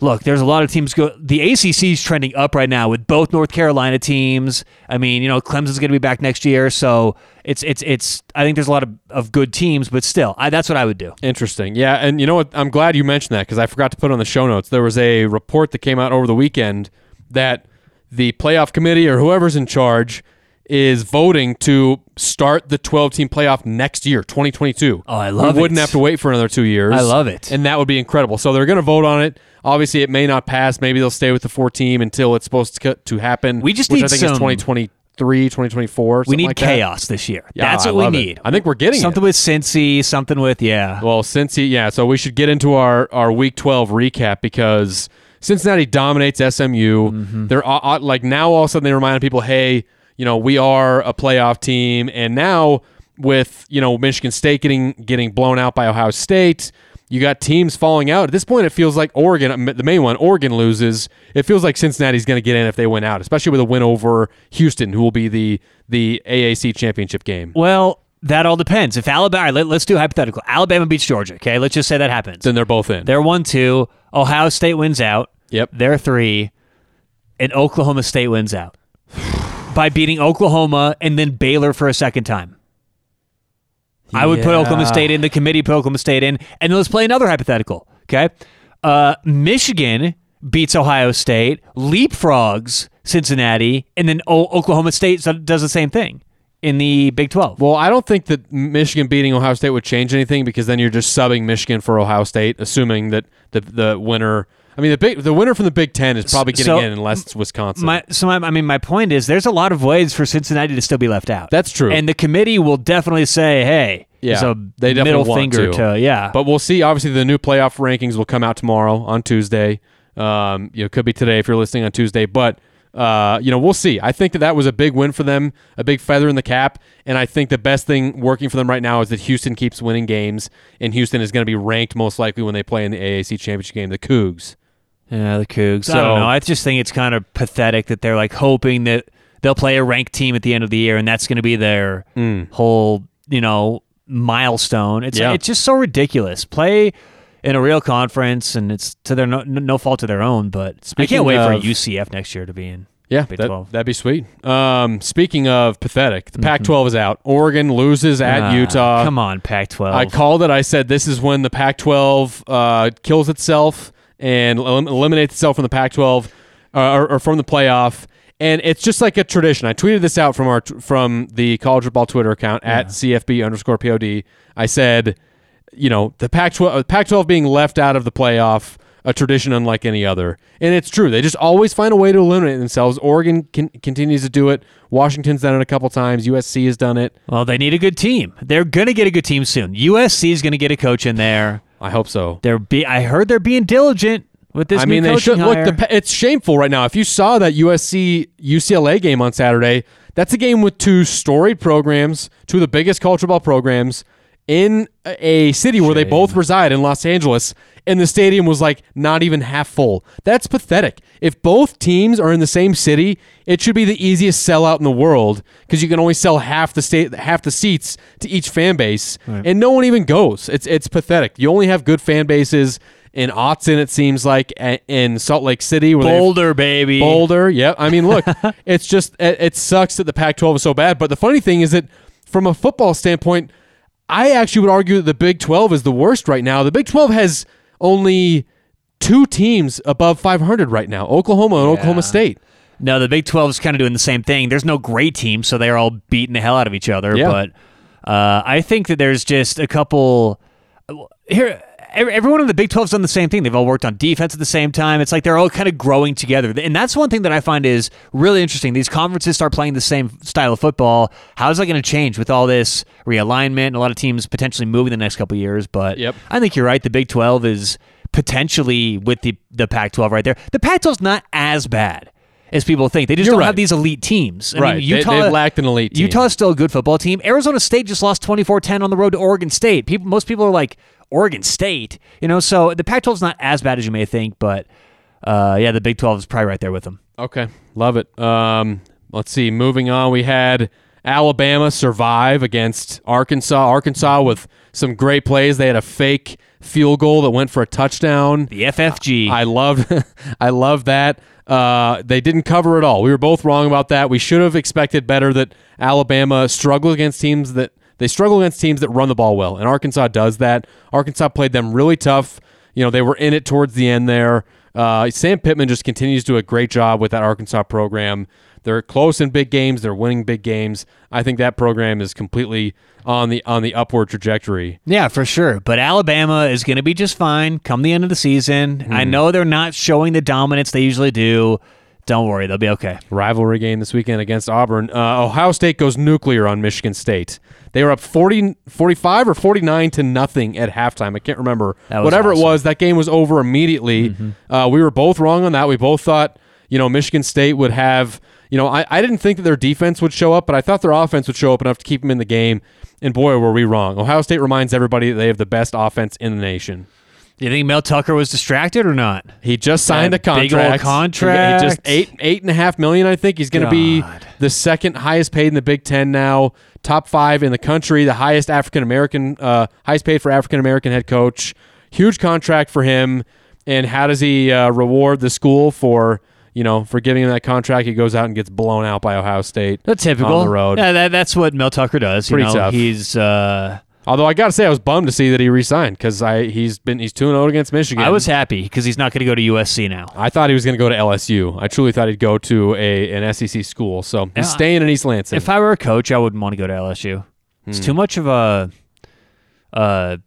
look, there's a lot of teams go. The ACC is trending up right now with both North Carolina teams. I mean, you know, Clemson's going to be back next year, so it's it's it's. I think there's a lot of, of good teams, but still, I, that's what I would do. Interesting. Yeah, and you know what? I'm glad you mentioned that because I forgot to put on the show notes. There was a report that came out over the weekend that the playoff committee or whoever's in charge is voting to start the 12 team playoff next year, 2022. Oh, I love we wouldn't have to wait for another two years. I love it. And that would be incredible. So they're going to vote on it. Obviously, it may not pass. Maybe they'll stay with the four team until it's supposed to, to happen. We just which need I think some- is 2023, 2024. We need like that. chaos this year. Yeah, that's I what we love it. need. I think we're getting it. something with Cincy, something with yeah. Well, Cincy, yeah, so we should get into our, our week 12 recap because Cincinnati dominates SMU. Mm-hmm. They're uh, uh, like now all of a sudden they remind people, hey, you know, we are a playoff team. And now with you know Michigan State getting getting blown out by Ohio State. You got teams falling out. At this point, it feels like Oregon, um, the main one, Oregon loses. It feels like Cincinnati's going to get in if they win out, especially with a win over Houston, who will be the the AAC championship game. Well, that all depends. If Alabama, let, us do a hypothetical. Alabama beats Georgia. Okay, let's just say that happens. Then they're both in. They're one two. Ohio State wins out. Yep. They're three, and Oklahoma State wins out *sighs* by beating Oklahoma and then Baylor for a second time. I would put Oklahoma State in. The committee put Oklahoma State in, and let's play another hypothetical. Okay, uh, Michigan beats Ohio State, leapfrogs Cincinnati, and then o- Oklahoma State does the same thing in the Big Twelve. Well, I don't think that Michigan beating Ohio State would change anything because then you're just subbing Michigan for Ohio State, assuming that the the winner. I mean, the big the winner from the Big Ten is probably getting So, in unless it's Wisconsin. My, so my, I mean, my point is, there's a lot of ways for Cincinnati to still be left out. That's true. and the committee will definitely say, "Hey, yeah, a they definitely middle want finger to, yeah." But we'll see. Obviously, the new playoff rankings will come out tomorrow on Tuesday. Um, you know, could be today if you're listening on Tuesday, but. Uh, you know, we'll see. I think that that was a big win for them, a big feather in the cap, and I think the best thing working for them right now is that Houston keeps winning games, and Houston is going to be ranked most likely when they play in the AAC championship game, the Cougs. Yeah, the Cougs. I So- don't know. I just think it's kind of pathetic that they're like hoping that they'll play a ranked team at the end of the year, and that's going to be their whole, you know, milestone. It's Yeah. it's just so ridiculous. Play in a real conference, and it's to their no, no fault of their own. But I can't wait for UCF next year to be in. Yeah, Big that, 12. that'd be sweet. Um, speaking of pathetic, the Pac-12 is out. Oregon loses at Ah, Utah. Come on, Pac-12. I called it. I said this is when the Pac-12 uh, kills itself and elim- eliminates itself from the Pac-12 uh, or, or from the playoff. And it's just like a tradition. I tweeted this out from our from the college football Twitter account at CFB underscore POD. I said, you know, the Pac-12 uh, Pac-12 being left out of the playoff, a tradition unlike any other. And it's true. They just always find a way to eliminate themselves. Oregon con- continues to do it. Washington's done it a couple times. USC has done it. Well, they need a good team. They're going to get a good team soon. USC is going to get a coach in there. I hope so. They're be I heard they're being diligent with this I mean, they should look. The, it's shameful right now. If you saw that USC UCLA game on Saturday, that's a game with two storied programs, two of the biggest culture ball programs in a city where they both reside in Los Angeles, and the stadium was like not even half full. That's pathetic. If both teams are in the same city, it should be the easiest sellout in the world because you can only sell half the state, half the seats to each fan base, and no one even goes. It's it's pathetic. You only have good fan bases in Autzen, it seems like, in Salt Lake City. Where Boulder, baby. Boulder, yeah. I mean, look, *laughs* it's just, it, it sucks that the Pac 12 is so bad. But the funny thing is that from a football standpoint, I actually would argue that the Big 12 is the worst right now. The Big 12 has only two teams above 500 right now Oklahoma and Oklahoma State. No, the Big 12 is kind of doing the same thing. There's no great team, so they're all beating the hell out of each other. Yeah. But uh, I think that there's just a couple here. Ev- Everyone in the Big 12's done the same thing. They've all worked on defense at the same time. It's like they're all kind of growing together. And that's one thing that I find is really interesting. These conferences start playing the same style of football. How is that going to change with all this realignment and a lot of teams potentially moving the next couple of years? But Yep. I think you're right. The Big 12 is potentially with the, the Pac 12 right there. The Pac 12's not as bad as people think. They just You're don't right. have these elite teams. I Right. mean, Utah, they've lacked an elite team. Utah's still a good football team. Arizona State just lost 24-10 on the road to Oregon State. People, most people are like Oregon State, you know. So the Pac-12 is not as bad as you may think, but uh, yeah, the Big 12 is probably right there with them. Okay, love it. Um, let's see. Moving on, we had Alabama survive against Arkansas. Arkansas with some great plays. They had a fake field goal that went for a touchdown. The FFG. I loved, *laughs* I love that. Uh, they didn't cover it all. We were both wrong about that. We should have expected better. That Alabama struggle against teams that they struggle against teams that run the ball well, and Arkansas does that. Arkansas played them really tough. You know, they were in it towards the end there. Uh, Sam Pittman just continues to do a great job with that Arkansas program. They're close in big games. They're winning big games. I think that program is completely on the on the upward trajectory. Yeah, for sure. But Alabama is going to be just fine come the end of the season. I know they're not showing the dominance they usually do. Don't worry, they'll be okay. rivalry game this weekend against Auburn. Uh, Ohio State goes nuclear on Michigan State. They were up 40, 45 or 49 to nothing at halftime. I can't remember. Whatever awesome. Mm-hmm. it was, that game was over immediately. Uh, we were both wrong on that. We both thought you know, Michigan State would have, you know, I, I didn't think that their defense would show up, but I thought their offense would show up enough to keep them in the game. And boy, were we wrong. Ohio State reminds everybody that they have the best offense in the nation. Do you think Mel Tucker was distracted or not? He just signed That a contract. big old contract. He just eight eight and a half million. I think he's going to be the second highest paid in the Big Ten now, top five in the country, the highest African American, uh, highest paid for African American head coach. Huge contract for him. And how does he uh, reward the school for you know for giving him that contract? He goes out and gets blown out by Ohio State. That's typical. on the road. Yeah, that, that's what Mel Tucker does. You Pretty know, tough. He's. Uh, Although I got to say, I was bummed to see that he resigned because I he's been he's two and zero against Michigan. I was happy because he's not going to go to USC now. I thought he was going to go to LSU. I truly thought he'd go to a an SEC school. So he's staying in East Lansing. If I were a coach, I wouldn't want to go to LSU. It's Hmm. too much of a, a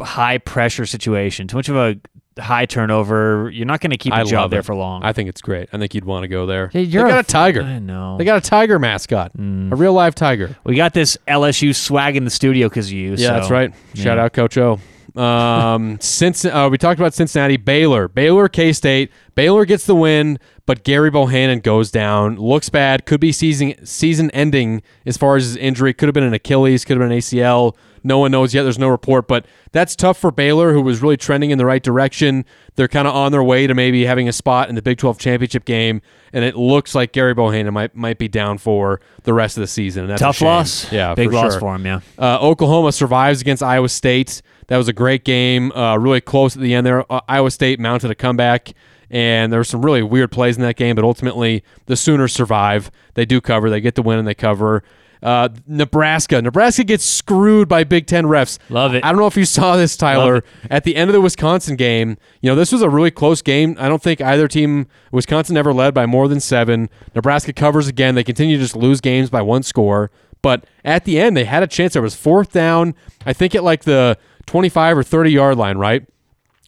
high pressure situation. Too much of a high turnover. You're not going to keep a I job love there it. for long. I think it's great. I think you'd want to go there. Yeah, you're got a a, tiger. I know. They got a tiger mascot, a real live tiger. we got this LSU swag in the studio because of you. Yeah, so- that's right. Shout yeah. out Coach O. Um, *laughs* since uh, we talked about Cincinnati, Baylor, Baylor, K State. Baylor gets the win, but Gary Bohanon goes down. Looks bad. Could be season season ending as far as his injury. Could have been an Achilles. Could have been an ACL. No one knows yet. There's no report, but that's tough for Baylor, who was really trending in the right direction. They're kind of on their way to maybe having a spot in the Big 12 championship game, and it looks like Gary Bohanon might might be down for the rest of the season. That's Tough loss. Yeah, Big for loss sure. for him, yeah. Uh, Oklahoma survives against Iowa State. That was a great game. Uh, really close at the end there. Uh, Iowa State mounted a comeback, and there were some really weird plays in that game, but ultimately the Sooners survive. They do cover. They get the win and they cover. Uh, Nebraska. Nebraska gets screwed by Big Ten refs. Love it. I don't know if you saw this, Tyler. At the end of the Wisconsin game, you know, this was a really close game. I don't think either team, Wisconsin never led by more than seven. Nebraska covers again. They continue to just lose games by one score. But at the end, they had a chance. There was fourth down, I think at like the 25 or 30 yard line, right?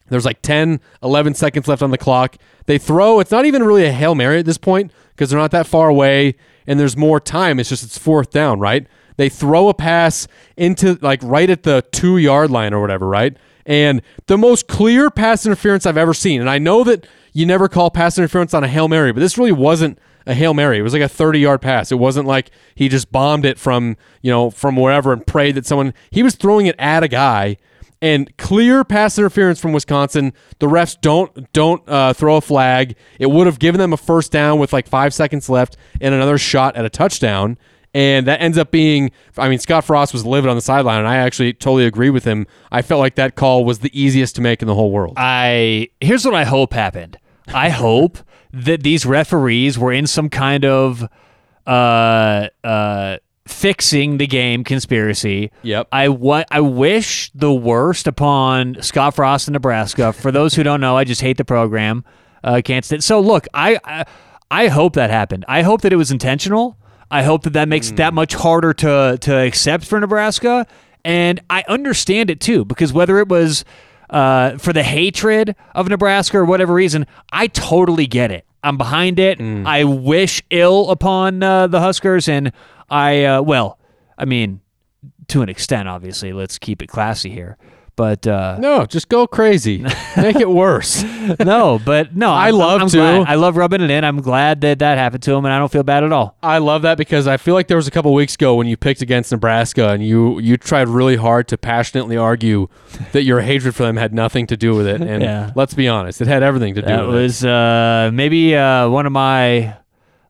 There's like 10, 11 seconds left on the clock. They throw. It's not even really a Hail Mary at this point because they're not that far away and there's more time. It's just it's fourth down, right? They throw a pass into like right at the two yard line or whatever, right? And the most clear pass interference I've ever seen. And I know that you never call pass interference on a Hail Mary, but this really wasn't a Hail Mary. It was like a 30 yard pass. It wasn't like he just bombed it from, you know, from wherever and prayed that someone, he was throwing it at a guy and clear pass interference from Wisconsin. The refs don't don't uh, throw a flag. It would have given them a first down with like five seconds left and another shot at a touchdown. And that ends up being, I mean, Scott Frost was livid on the sideline, and I actually totally agree with him. I felt like that call was the easiest to make in the whole world. I here's what I hope happened. I hope that these referees were in some kind of uh uh fixing the game conspiracy. Yep. I wa- I wish the worst upon Scott Frost in Nebraska. For those who don't know, I just hate the program. Uh, can't stand. So look, I, I I hope that happened. I hope that it was intentional. I hope that that makes it that much harder to to accept for Nebraska. And I understand it too because whether it was uh, for the hatred of Nebraska or whatever reason, I totally get it. I'm behind it. I wish ill upon uh, the Huskers, and I uh, well, I mean, to an extent, obviously. Let's keep it classy here, but uh, No, just go crazy. Make it worse. *laughs* no, but no, I I'm- love I'm to. glad- I love rubbing it in. I'm glad that that happened to him, and I don't feel bad at all. I love that because I feel like there was a couple weeks ago when you picked against Nebraska and you you tried really hard to passionately argue that your hatred for them had nothing to do with it. And *laughs* Yeah. let's be honest, it had everything to do That with it. It was uh, maybe uh, one of my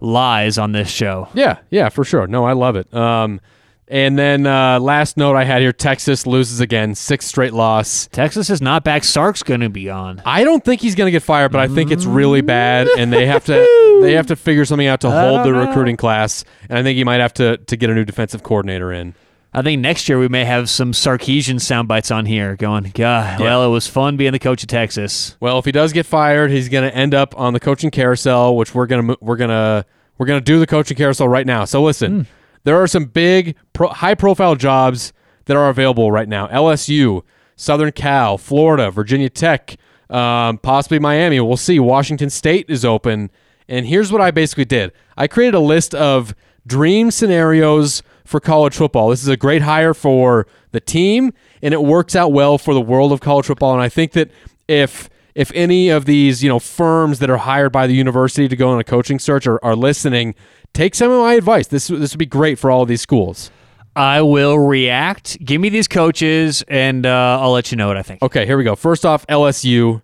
lies on this show. Yeah, yeah, for sure. No, I love it. Um, and then uh, last note I had here: Texas loses again, sixth straight loss. Texas is not back. Sark's going to be on. I don't think he's going to get fired, but I think it's really bad, and they have to *laughs* they have to figure something out to hold the know. *laughs* recruiting class. And I think he might have to to get a new defensive coordinator in. I think next year we may have some Sarkisian sound bites on here going, God, well, it was fun being the coach of Texas. Well, if he does get fired, he's going to end up on the coaching carousel, which we're going to we're going to we're going to do the coaching carousel right now. So listen, there are some big pro, high profile jobs that are available right now. LSU, Southern Cal, Florida, Virginia Tech, um, possibly Miami. We'll see. Washington State is open. And here's what I basically did. I created a list of dream scenarios for college football. This is a great hire for the team, and it works out well for the world of college football. And I think that if if any of these you know firms that are hired by the university to go on a coaching search are, are listening, take some of my advice. This this would be great for all of these schools. I will react. Give me these coaches, and uh, I'll let you know what I think. Okay, here we go. First off, LSU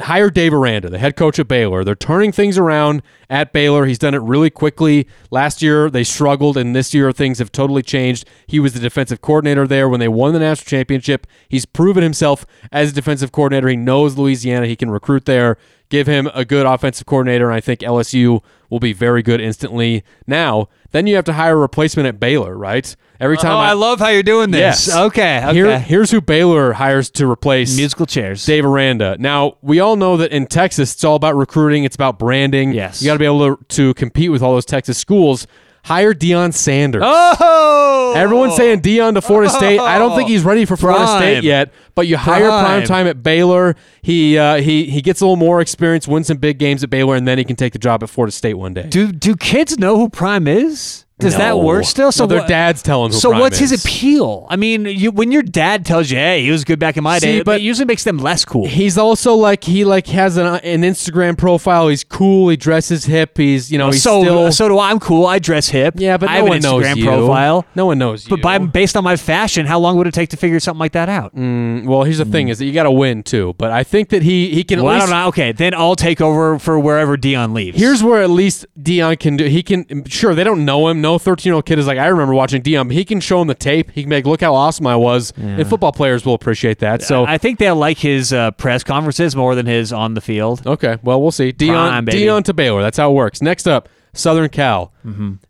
hire Dave Aranda, the head coach at Baylor. They're turning things around at Baylor. He's done it really quickly. Last year they struggled, and this year things have totally changed. He was the defensive coordinator there when they won the national championship. He's proven himself as a defensive coordinator. He knows Louisiana. He can recruit there. Give him a good offensive coordinator, and I think LSU will be very good instantly. Now, then you have to hire a replacement at Baylor, right? Every time Oh, I, love how you're doing this. Yes. Okay. Okay. Here, here's who Baylor hires to replace Musical chairs. Dave Aranda. Now, we all know that in Texas, it's all about recruiting, it's about branding. Yes. You got to be able to, to compete with all those Texas schools. Hire Deion Sanders. Oh. Everyone's saying Deion to Florida State. I don't think he's ready for Florida Prime. State yet. But you hire Prime. prime time at Baylor. He uh, he he gets a little more experience, wins some big games at Baylor, and then he can take the job at Florida State one day. Do do kids know who Prime is? Does that work still? No, their dads tell 'em who So Prime what's his appeal? I mean, you, when your dad tells you, "Hey, he was good back in my See, day," but- it usually makes them less cool. He's also like he like has an, an Instagram profile. He's cool. He dresses hip. He's you know he's so still so do I. I'm cool. I dress hip. yeah, but I no have one an knows Instagram you. profile. No one knows you. But by based on my fashion, how long would it take to figure something like that out? Mm, well, here's the thing: is that you got to win too. But I think that he he can. at well, I least, don't know. Okay, then I'll take over for wherever Deion leaves. Here's where at least Deion can do. He can sure they don't know him. No 13 year old kid is like I remember watching Deion. He can show him the tape. He can make look how awesome I was. And football players will appreciate that. So I think they'll like his uh, press conferences more than his on the field. okay, well we'll see. Deion Prime. Deion to Baylor. That's how it works. Next up, Southern Cal.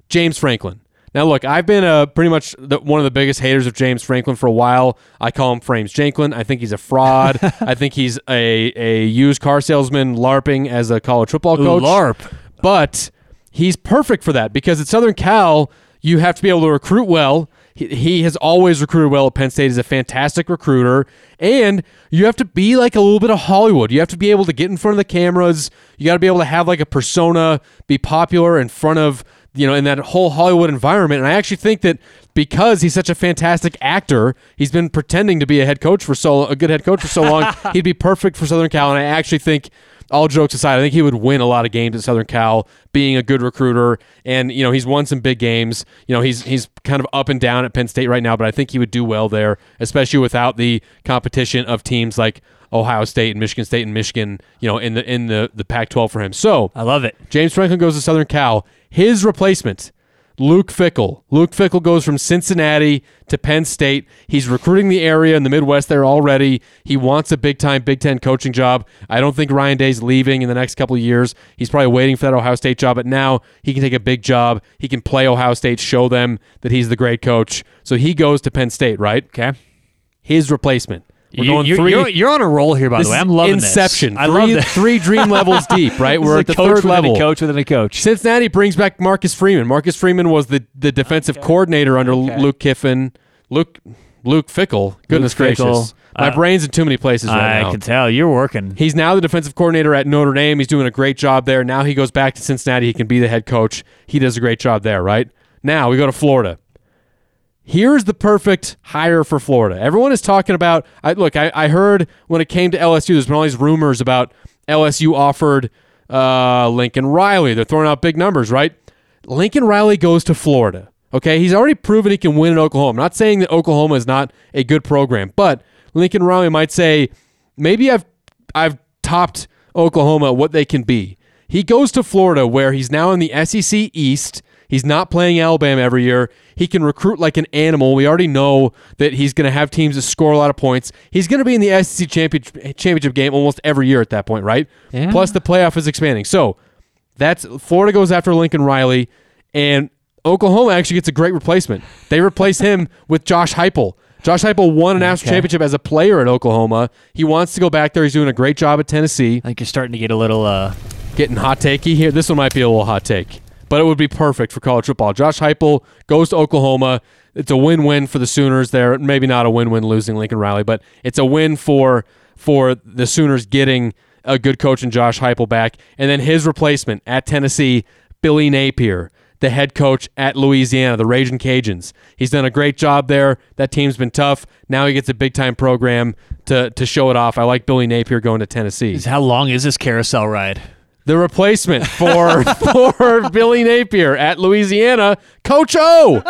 James Franklin. Now look, I've been uh, pretty much the, one of the biggest haters of James Franklin for a while. I call him Frames Janklin. I think he's a fraud. *laughs* I think he's a a used car salesman larping as a college football Ooh, coach. LARP. But he's perfect for that because at Southern Cal, you have to be able to recruit well. He, he has always recruited well at Penn State. He's a fantastic recruiter. And you have to be like a little bit of Hollywood. You have to be able to get in front of the cameras. You got to be able to have like a persona, be popular in front of, you know, in that whole Hollywood environment. And I actually think that because he's such a fantastic actor, he's been pretending to be a head coach for so a good head coach for so long, *laughs* he'd be perfect for Southern Cal. And I actually think all jokes aside, I think he would win a lot of games at Southern Cal, being a good recruiter, and you know he's won some big games. You know he's he's kind of up and down at Penn State right now, but I think he would do well there, especially without the competition of teams like Ohio State and Michigan State and Michigan. You know in the in the the Pac-12 for him. So I love it. James Franklin goes to Southern Cal. His replacement, Luke Fickell. Luke Fickell goes from Cincinnati to Penn State. He's recruiting the area in the Midwest there already. He wants a big time Big Ten coaching job. I don't think Ryan Day's leaving in the next couple of years. He's probably waiting for that Ohio State job, but now he can take a big job. He can play Ohio State, show them that he's the great coach. So he goes to Penn State, right? Okay. His replacement. We're You, going you're, three. you're, you're on a roll here, by this the way. I'm loving Inception. this. I three, love *laughs* three dream levels deep, right? *laughs* We're at the third level. A coach within a coach. Cincinnati brings back Marcus Freeman. Marcus Freeman was the, the defensive coordinator under Luke Kiffin. Luke Luke Fickell. Goodness Fickell. gracious. My Uh, brain's in too many places right I now. can tell you're working. He's now the defensive coordinator at Notre Dame. He's doing a great job there. Now he goes back to Cincinnati. He can be the head coach. He does a great job there, right? Now we go to Florida. Here's the perfect hire for Florida. Everyone is talking about. I, look, I, I heard when it came to LSU, there's been all these rumors about LSU offered uh, Lincoln Riley. They're throwing out big numbers, right? Lincoln Riley goes to Florida. Okay, he's already proven he can win in Oklahoma. Not saying that Oklahoma is not a good program, but Lincoln Riley might say, maybe I've I've topped Oklahoma what they can be. He goes to Florida where he's now in the SEC East. He's not playing Alabama every year. He can recruit like an animal. We already know that he's going to have teams that score a lot of points. He's going to be in the SEC championship, championship game almost every year at that point, right? Yeah. Plus the playoff is expanding. So that's Florida goes after Lincoln Riley, and Oklahoma actually gets a great replacement. They replace him *laughs* with Josh Heupel. Josh Heupel won a national championship as a player at Oklahoma. He wants to go back there. He's doing a great job at Tennessee. I think you're starting to get a little. uh Getting hot takey here. This one might be a little hot take, but it would be perfect for college football. Josh Heupel goes to Oklahoma. It's a win-win for the Sooners there. Maybe not a win-win losing Lincoln Riley, but it's a win for for the Sooners getting a good coach in Josh Heupel back, and then his replacement at Tennessee, Billy Napier, the head coach at Louisiana, the Raging Cajuns. He's done a great job there. That team's been tough. Now he gets a big-time program to to show it off. I like Billy Napier going to Tennessee. How long is this carousel ride? The replacement for *laughs* for Billy Napier at Louisiana, Coach O.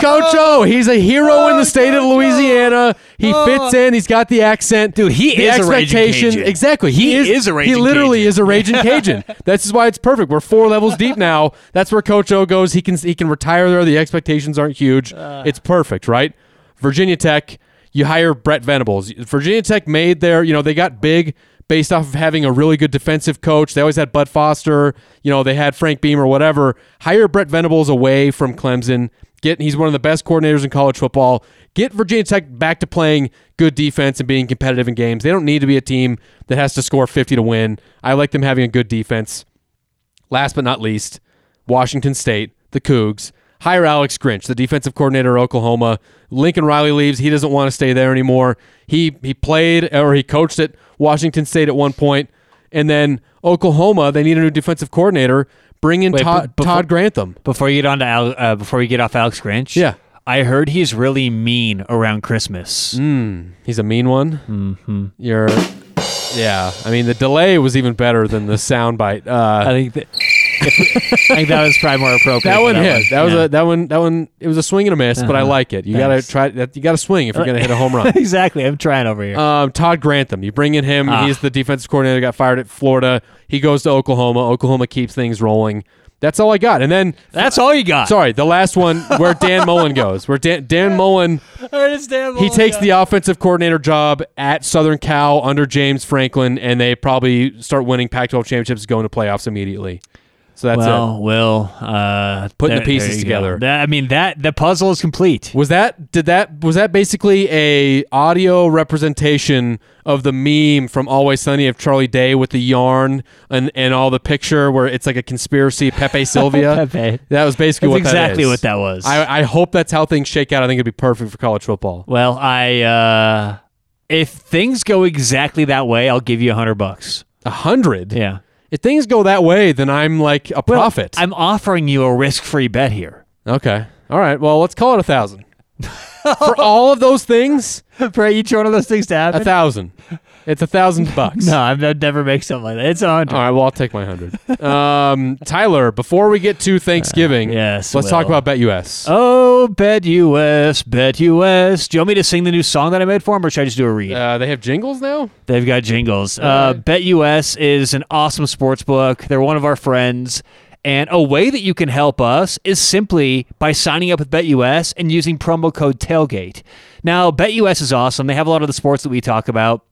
Coach O. He's a hero in the state of Louisiana. He fits in. He's got the accent, Dude, he the is a raging. Cajun. Exactly. He, He is, is a raging He literally Cajun. is a raging *laughs* Cajun. That's why it's perfect. We're four levels deep now. That's where Coach O goes. He can he can retire there. The expectations aren't huge. Uh. it's perfect, right? Virginia Tech. You hire Brent Venables. Virginia Tech made their. You know they got big based off of having a really good defensive coach. They always had Bud Foster. You know they had Frank Beamer, whatever. Hire Brent Venables away from Clemson. Get he's one of the best coordinators in college football. Get Virginia Tech back to playing good defense and being competitive in games. They don't need to be a team that has to score 50 to win. I like them having a good defense. Last but not least, Washington State, the Cougs, hire Alex Grinch, the defensive coordinator of Oklahoma. Lincoln Riley leaves. He doesn't want to stay there anymore. He he played or he coached at Washington State at one point, and then Oklahoma. They need a new defensive coordinator. Bring in Wait, Todd, before- Todd Grantham. Before you get on to Al, uh, before you get off Alex Grinch, Yeah. I heard he's really mean around Christmas. He's a mean one. Mm-hmm. You're, yeah. I mean, the delay was even better than the soundbite. Uh, I think that *laughs* I think that was probably more appropriate. That one hit. That was yeah. a that one that one. It was a swing and a miss, but I Uh-huh. like it. You Thanks. gotta try that. You gotta swing if you're gonna hit a home run. *laughs* exactly. I'm trying over here. Um, Todd Grantham. You bring in him. Ah. He's the defensive coordinator. Got fired at Florida. He goes to Oklahoma. Oklahoma keeps things rolling. That's all I got. And then That's all you got. sorry, the last one where Dan *laughs* Mullen goes. Where Dan Dan Mullen I understand. he takes the offensive coordinator job at Southern Cal under James Franklin, and they probably start winning Pac-12 championships, going to playoffs immediately. So that's it. well, uh, Putting the pieces there you go. together. That- I mean, that the puzzle is complete. Was that did that was that basically a audio representation of the meme from Always Sunny of Charlie Day with the yarn and, and all the picture where it's like a conspiracy Pepe *laughs* Silvia? Pepe. That was basically That's what exactly is. what that was. I, I hope that's how things shake out. I think it'd be perfect for college football. Well, I uh, if things go exactly that way, I'll give you a hundred bucks. A hundred. Yeah. If things go that way, then I'm like a Well, prophet. I'm offering you a risk-free bet here. okay. All right. Well, let's call it a thousand. for all of those things, *laughs* For each one of those things to happen, a thousand. It's a thousand bucks. *laughs* no, I've I'd never make something like that. It's a hundred. All right, well, I'll take my hundred. Um, Tyler, before we get to Thanksgiving, Uh, yes, let's talk Will. about BetUS. Oh, bet US, bet US. Do you want me to sing the new song that I made for him, or should I just do a read? Uh, they have jingles now. They've got jingles. Uh, BetUS is an awesome sports book. They're one of our friends. And a way that you can help us is simply by signing up with BetUS and using promo code TAILGATE. Now, BetUS is awesome. They have a lot of the sports that we talk about.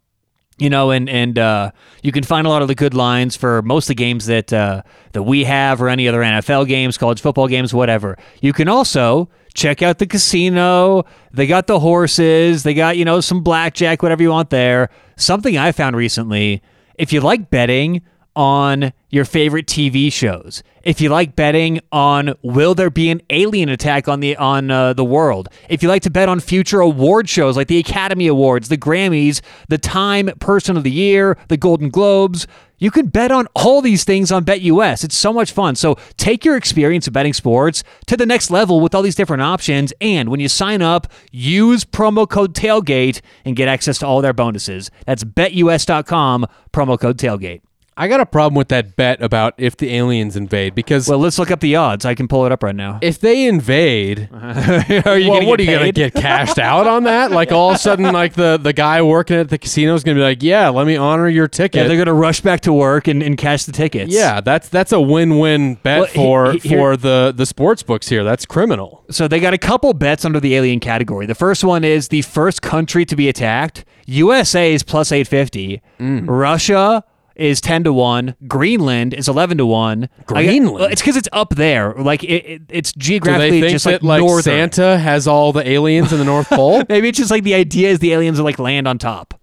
You know, and and uh, you can find a lot of the good lines for most of the games that uh, that we have, or any other NFL games, college football games, whatever. You can also check out the casino. They got the horses. They got you know some blackjack, whatever you want there. Something I found recently: if you like betting on your favorite TV shows, if you like betting on will there be an alien attack on the on uh, the world, if you like to bet on future award shows like the Academy Awards, the Grammys, the Time Person of the Year, the Golden Globes, you can bet on all these things on BetUS. It's so much fun. So take your experience of betting sports to the next level with all these different options. And when you sign up, use promo code tailgate and get access to all their bonuses. That's betus.com, promo code tailgate. I got a problem with that bet about if the aliens invade because Well, let's look up the odds. I can pull it up right now. if they invade, *laughs* are you well, gonna what get are you gonna paid? get cashed out on that? Like all of a sudden, like the the guy working at the casino is gonna be like, "Yeah, let me honor your ticket. Yeah, they're gonna rush back to work and, and cash the tickets. Yeah, that's that's a win-win bet Well, he- for he- here- for the the sports books here. That's criminal. So they got a couple bets under the alien category. The first one is the first country to be attacked. USA is plus 850. Mm. Russia is 10 to 1. Greenland is 11 to 1. Greenland? well, it's because it's up there. Like, it, it, it's geographically just that like, like. Santa has all the aliens in the North *laughs* Pole? Maybe it's just like the idea is the aliens are like land on top.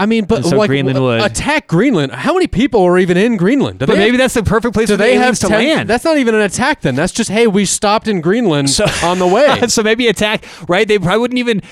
I mean, but So like Greenland would. attack Greenland. How many people are even in Greenland? Do But they maybe have, that's the perfect place do for the they have aliens to 10 land. That's not even an attack. Then that's just hey, we stopped in Greenland So- on the way. *laughs* so maybe attack right they probably wouldn't even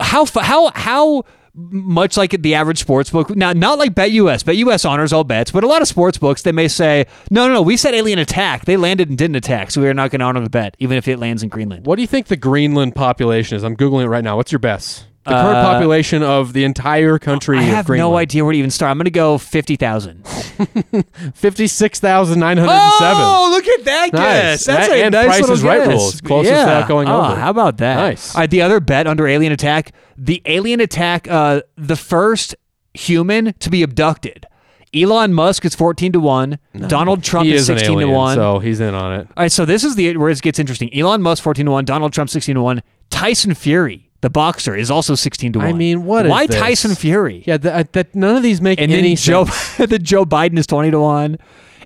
how how how much like the average sports book now not like bet us bet us honors all bets but a lot of sports books they may say no no no we said alien attack they landed and didn't attack so we are not going to honor the bet even if it lands in greenland what do you think the Greenland population is? I'm googling it right now. What's your best? The current population of the entire country I have no idea where to even start. I'm going to go 50,000. *laughs* 56,907. Oh, look at that Nice. guess. That's That- a and nice Price little is Right guess. rules. Closest yeah. without going Ah, over. How about that? Nice. All right, the other bet under Alien Attack, the Alien Attack, uh, the first human to be abducted. Elon Musk is 14 to 1. Donald Trump He is 16 alien, to 1. so he's in on it. All right, so this is the where it gets interesting. Elon Musk 14 to 1, Donald Trump 16 to 1. Tyson Fury, the boxer, is also 16 to 1. I mean, what is Why this? Tyson Fury? Yeah, that, that none of these make and any then Joe sense. *laughs* the Joe Biden is 20 to 1.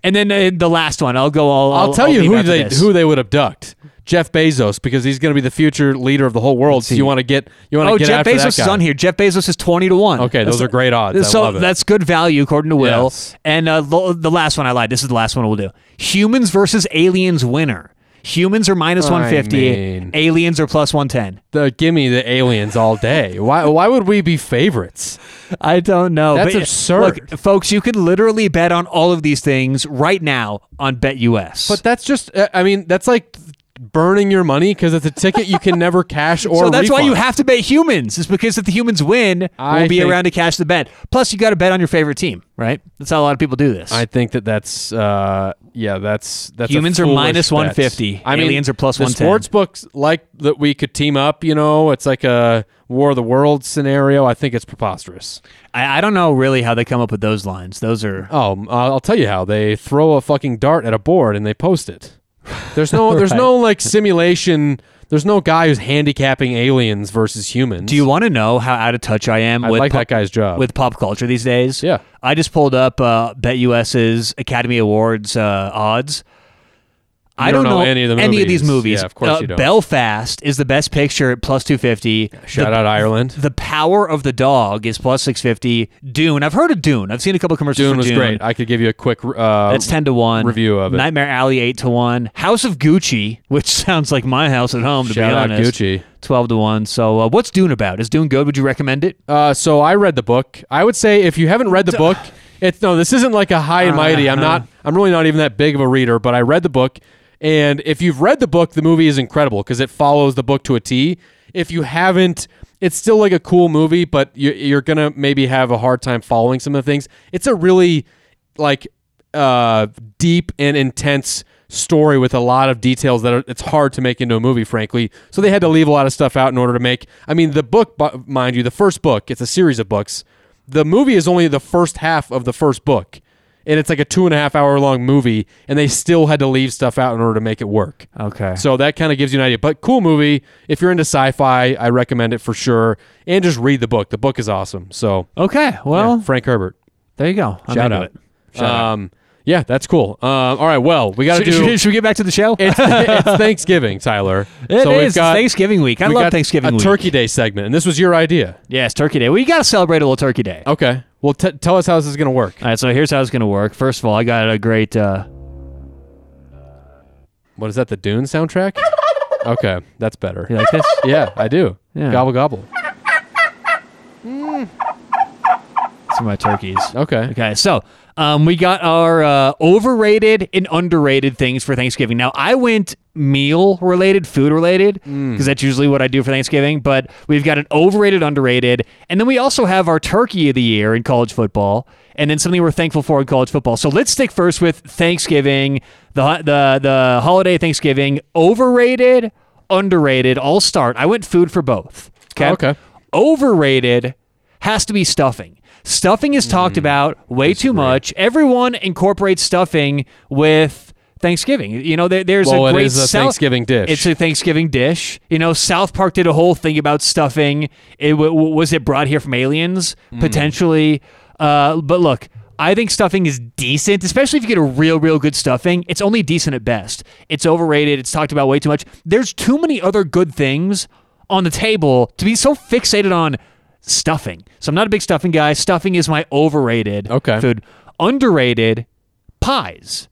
And then uh, the last one, I'll go all I'll, tell you who they this. who they would abduct. Jeff Bezos because he's going to be the future leader of the whole world. So you want to get you want to Oh, get Jeff after that Bezos is on here. Jeff Bezos is twenty to one. Okay, those are great odds. I so love it. that's good value according to Will. Yes. And uh, the, the last one I lied. This is the last one we'll do. Humans versus aliens winner. Humans are minus I one fifty. mean- Aliens are plus one ten. The give me the aliens all day. Why why would we be favorites? I don't know. That's But, absurd. Look, folks, you could literally bet on all of these things right now on BetUS. But that's just uh, I mean that's like burning your money because it's a ticket you can never cash or *laughs* so that's why you have to bet humans. Is because if the humans win, I we'll be think- around to cash the bet. Plus, you got to bet on your favorite team, right? That's how a lot of people do this. I think that that's uh yeah that's that's a Humans are minus bet. 150. I mean, Aliens are plus 110. Sports books like that we could team up. You know, it's like a War of the Worlds scenario. I think it's preposterous. I, I don't know really how they come up with those lines. Those are Oh, I'll tell you how they throw a fucking dart at a board and they post it. There's no *laughs* there's no like simulation. There's no guy who's handicapping aliens versus humans. Do you want to know how out of touch I am I with like pop- that guy's job. with pop culture these days? Yeah. I just pulled up uh, BetUS's Academy Awards uh, odds. I don't don't know any of the any of these movies. movies. Yeah, of course Uh, you don't. Belfast is the best picture at plus two fifty. Shout out Ireland. The Power of the Dog is plus six fifty. Dune. I've heard of Dune. I've seen a couple commercials. Dune was Dune. great. I could give you a quick. Uh, That's ten to one review of it. Nightmare Alley eight to one. House of Gucci, which *laughs* sounds like my house at home. To Shout be out honest, Gucci. twelve to one. So uh, what's Dune about? Is Dune good? Would you recommend it? Uh, so I read the book. I would say if you haven't read the book, it's no. This isn't like a high and mighty. I'm not. I'm really not even that big of a reader. But I read the book, and if you've read the book, the movie is incredible because it follows the book to a T. If you haven't, it's still like a cool movie, but you, you're gonna maybe have a hard time following some of the things. It's a really like uh, deep and intense story with a lot of details that are, it's hard to make into a movie, frankly. So they had to leave a lot of stuff out in order to make. I mean, the book, mind you, the first book, it's a series of books. The movie is only the first half of the first book, and it's like a two and a half hour long movie, and they still had to leave stuff out in order to make it work. Okay. So that kind of gives you an idea. But cool movie. If you're into sci-fi, I recommend it for sure. And just read the book. The book is awesome. So Okay. Well, yeah, Frank Herbert. there you go. I'm Shout into out. it. Shout out. Um, yeah, that's cool. Um, all right, well, we got to Should, do. should- should we get back to the show? it's, *laughs* it's Thanksgiving, Tyler. It so is. got Thanksgiving week. I we love got Thanksgiving a week. Turkey Day segment, and this was your idea. Yes, Turkey Day. We got to celebrate a little Turkey Day. Okay, well, t- tell us how this is going to work. All right, so here's how it's going to work. First of all, I got a great. Uh, What is that? The Dune soundtrack? Okay, that's better. you like this? *laughs* Yeah, I do. Yeah. Gobble gobble. Some of my turkeys. Okay. Okay, so um, we got our uh, overrated and underrated things for Thanksgiving. Now, I went meal related, food related, because that's usually what I do for Thanksgiving. But we've got an overrated, underrated, and then we also have our turkey of the year in college football, and then something we're thankful for in college football. So let's stick first with Thanksgiving, the the the holiday Thanksgiving, overrated, underrated. I'll start. I went food for both. Okay. Okay. Overrated has to be stuffing. Stuffing is Mm. talked about way too much. Everyone incorporates stuffing with Thanksgiving. You know, there, there's Well, a great is a South- Thanksgiving dish. It's a Thanksgiving dish. You know, South Park did a whole thing about stuffing. It w- was it brought here from aliens Mm. potentially. Uh, but look, I think stuffing is decent, especially if you get a real, real good stuffing. It's only decent at best. It's overrated. It's talked about way too much. There's too many other good things on the table to be so fixated on stuffing. So I'm not a big stuffing guy. Stuffing is my overrated Okay. food. Underrated pies.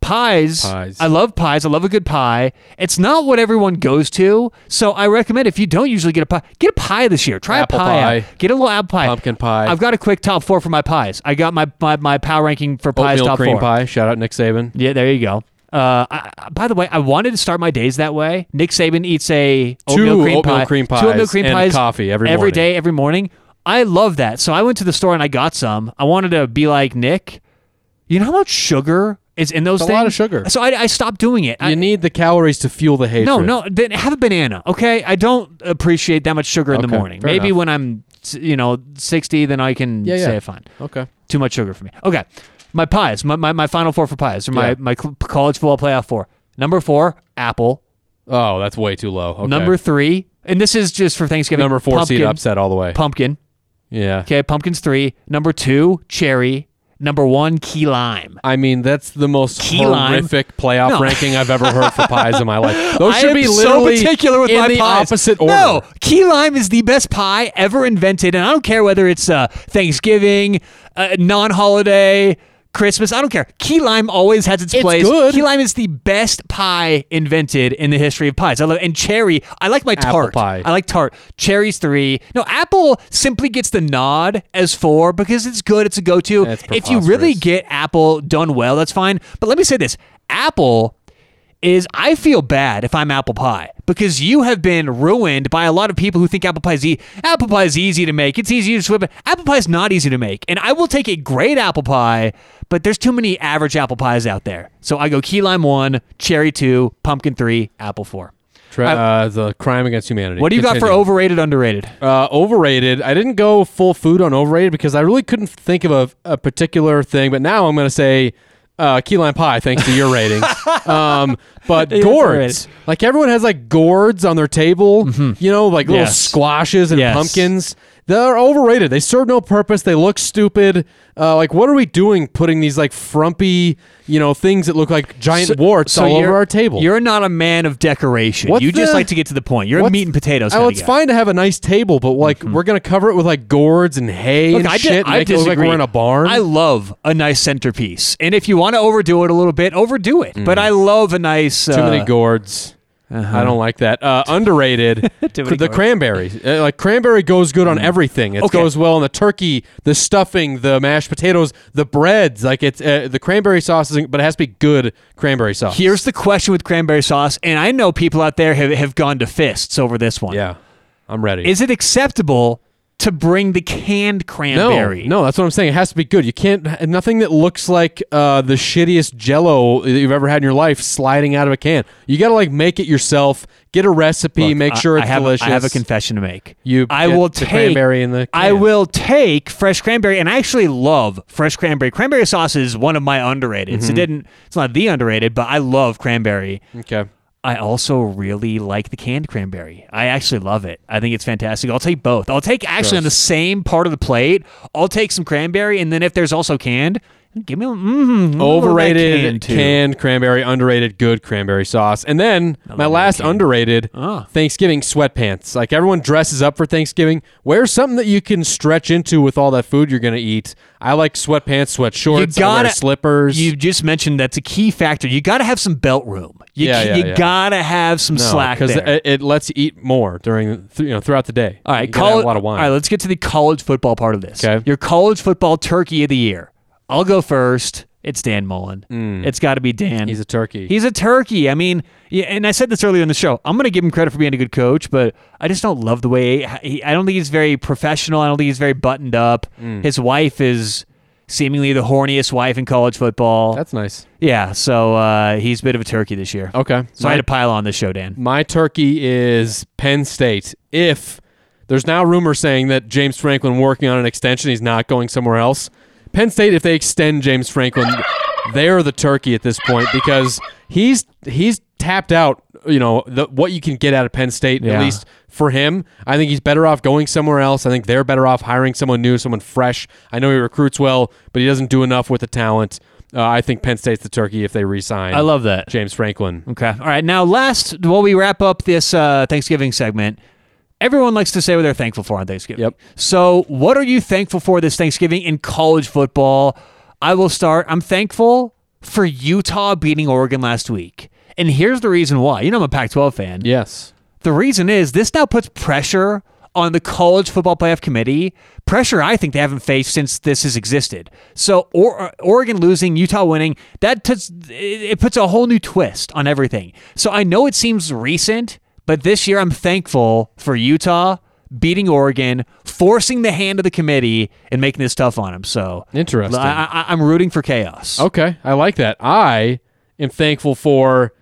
Pies, Pies. I love pies. I love a good pie. It's not what everyone goes to, so I recommend if you don't usually get a pie, get a pie this year. Try Apple a pie. pie. Get a little apple pie. Pumpkin pie. I've got a quick top four for my pies. I got my my, my power ranking for pies Oatmeal top cream four. pie. Shout out Nick Saban. Yeah, there you go. Uh, I, I- by the way, I wanted to start my days that way. Nick Saban eats a Two oatmeal cream oatmeal pie, cream two oatmeal pies cream and pies coffee every every morning. day, every morning. I love that. So I went to the store and I got some. I wanted to be like Nick. You know how much sugar is in those It's a things? lot of sugar. So I, I stopped doing it. I, You need the calories to fuel the hatred. no, no. Then have a banana, okay? I don't appreciate that much sugar in the Okay, morning. fair Maybe enough. when I'm, you know, sixty, then I can Yeah, yeah. say fine. Okay. Too much sugar for me. Okay, my pies, my my, my final four for pies, or my Yeah. my cl- college football playoff four. Number four, apple. Oh, that's way too low. Okay. Number three, and this is just for Thanksgiving. number four pumpkin, seed upset all the way. Pumpkin. yeah. Okay, pumpkin's three. Number two, cherry. Number one, key lime. I mean, that's the most Key lime. horrific playoff No. ranking I've ever heard for pies in my life. *laughs* Those I should am be so particular with in my the pies. opposite order. No, key lime is the best pie ever invented, and I don't care whether it's uh, Thanksgiving, uh, non-holiday, Christmas. I don't care. Key lime always has its, It's place. good. Key lime is the best pie invented in the history of pies. I love and cherry. I like my Apple tart. pie. I like tart. Cherry's three. No, apple simply gets the nod as four because it's good. It's a go-to. If you really get apple done well, that's fine. But let me say this: apple is I feel bad if I'm apple pie because you have been ruined by a lot of people who think apple pie is e- apple pie is easy to make. It's easy to flip it. Apple pie is not easy to make, and I will take a great apple pie, but there's too many average apple pies out there. So I go key lime one, cherry two, pumpkin three, apple four. Tra- uh, the crime against humanity. What do you got for overrated, underrated? Uh, overrated. I didn't go full food on overrated because I really couldn't think of a, a particular thing. But now I'm going to say uh, key lime pie, thanks to your rating. *laughs* um, but It's gourds, like everyone has like gourds on their table. You know, like little squashes and Yes. pumpkins. They're overrated. They serve no purpose. They look stupid. Uh, like, what are we doing putting these like frumpy, you know, things that look like giant warts all over our table? You're not a man of decoration. What's you just like to get to the point. You're a meat and potatoes. Oh, it's guy. fine to have a nice table, but like we're gonna cover it with like gourds and hay Look, and I, shit, I look like disagree. we're in a barn. I love a nice centerpiece, and if you want to overdo it a little bit, overdo it. But I love a nice. Too uh, many gourds. I don't like that. Uh, *laughs* underrated. The cranberry. Uh, like cranberry goes good on everything. It Okay. goes well on the turkey, the stuffing, the mashed potatoes, the breads. Like it's uh, the cranberry sauce, is, but it has to be good cranberry sauce. Here's the question with cranberry sauce, and I know people out there have, have gone to fists over this one. yeah, I'm ready. Is it acceptable to bring the canned cranberry? no, no, that's what I'm saying. It has to be good. You can't nothing that looks like uh, the shittiest Jello that you've ever had in your life sliding out of a can. You got to like make it yourself. Get a recipe. Look, make sure I it's have, delicious. I have a confession to make. You I will the take cranberry in the I will take fresh cranberry, and I actually love fresh cranberry. Cranberry sauce is one of my underrated. Mm-hmm. It didn't. It's not the underrated, but I love cranberry. Okay. I also really like the canned cranberry. I actually love it. I think it's fantastic. I'll take both. I'll take actually on the same part of the plate. I'll take some cranberry, and then if there's also canned, give me a, mm, Overrated canned, canned, cranberry, underrated good cranberry sauce. And then my last that can. underrated Ah. Thanksgiving sweatpants. Like everyone dresses up for Thanksgiving. Wear something that you can stretch into with all that food you're going to eat. I like sweatpants, sweat shorts, You gotta slippers. You just mentioned that's a key factor. You got to have some belt room. You, Yeah, yeah, you yeah. gotta have some slack because it, it lets you eat more during you know throughout the day. All right, college, a lot of wine. All right, let's get to the college football part of this. Okay. Your college football turkey of the year. I'll go first. It's Dan Mullen. It's got to be Dan. Mm. He's a turkey. He's a turkey. I mean, yeah, and I said this earlier in the show. I'm going to give him credit for being a good coach, but I just don't love the way he, I don't think he's very professional. I don't think he's very buttoned up. Mm. His wife is seemingly the horniest wife in college football. That's nice. yeah, so uh, he's a bit of a turkey this year. Okay. So I had to pile on this show, Dan. My turkey is Penn State. If there's now rumors saying that James Franklin working on an extension, he's not going somewhere else. Penn State, if they extend James Franklin, they're the turkey at this point because he's he's tapped out. You know the, what you can get out of Penn State Yeah. at least for him. I think he's better off going somewhere else. I think they're better off hiring someone new, someone fresh. I know he recruits well, but he doesn't do enough with the talent. Uh, I think Penn State's the turkey if they resign. I love that. James Franklin. Okay. All right. Now, last, while we wrap up this uh, Thanksgiving segment, everyone likes to say what they're thankful for on Thanksgiving. Yep. So, what are you thankful for this Thanksgiving in college football? I will start. I'm thankful for Utah beating Oregon last week. And here's the reason why. You know, I'm a Pac 12 fan. Yes. The reason is this now puts pressure on the college football playoff committee, pressure I think they haven't faced since this has existed. So or, uh, Oregon losing, Utah winning, that puts it puts a whole new twist on everything. So I know it seems recent, but this year I'm thankful for Utah beating Oregon, forcing the hand of the committee, and making this tough on them. So Interesting. I, I, I'm rooting for chaos. Okay, I like that. I am thankful for,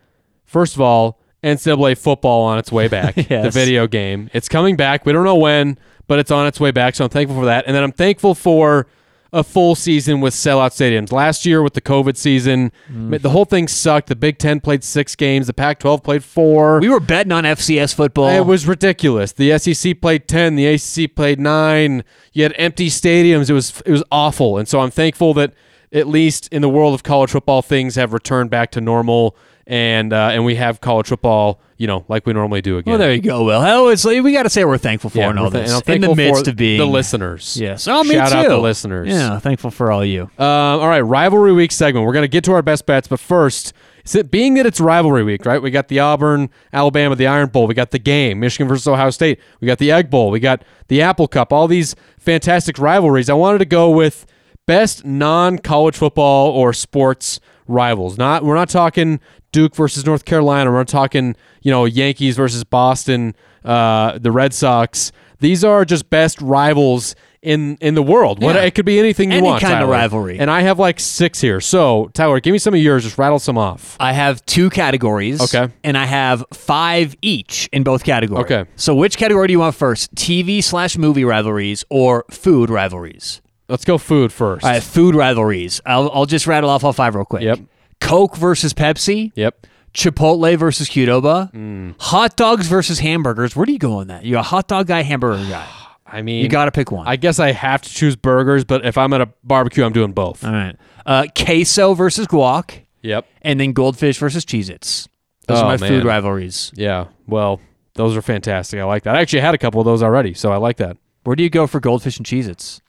first of all, NCAA football on its way back. *laughs* The video game. It's coming back. We don't know when, but it's on its way back. So I'm thankful for that. And then I'm thankful for a full season with sellout stadiums. Last year with the COVID season, Mm-hmm. the whole thing sucked. The Big Ten played six games. The Pac-12 played four. We were betting on FCS football. It was ridiculous. The SEC played ten, the ACC played nine. You had empty stadiums. It was it was awful. And so I'm thankful that at least in the world of college football, things have returned back to normal, and uh, and we have college football, you know, like we normally do again. Well, there you go, Will. Hell, it's like, we got to say we're thankful for Yeah, and all th- this. and in the midst of being the listeners. Yes. Oh, me Shout too. out the listeners. Yeah, thankful for all you. Um, all right, rivalry week segment. We're gonna get to our best bets, but first, it- being that it's rivalry week, right? We got the Auburn, Alabama, the Iron Bowl. We got the game, Michigan versus Ohio State. We got the Egg Bowl. We got the Apple Cup. All these fantastic rivalries. I wanted to go with best non-college football or sports rivals. Not we're not talking Duke versus North Carolina. We're talking you know Yankees versus Boston, uh, the Red Sox. These are just best rivals in in the world. What Yeah. it could be anything you Any want. kind of rivalry. And I have like six here. So Tyler, give me some of yours. Just rattle some off. I have two categories. Okay. And I have five each in both categories. Okay. So which category do you want first? TV slash movie rivalries or food rivalries? Let's go food first. All right, food rivalries. I'll, I'll just rattle off all five real quick. Yep. Coke versus Pepsi. Yep. Chipotle versus Qdoba. Mm. Hot dogs versus hamburgers. Where do you go on that? You a hot dog guy, hamburger guy? *sighs* I mean, You got to pick one. I guess I have to choose burgers, but if I'm at a barbecue, I'm doing both. All right. Uh, queso versus guac, Yep. and then goldfish versus Cheez-Its. Those Oh, are my man. food rivalries. Yeah. Well, those are fantastic. I like that. I actually had a couple of those already, so I like that. Where do you go for goldfish and Cheez-Its?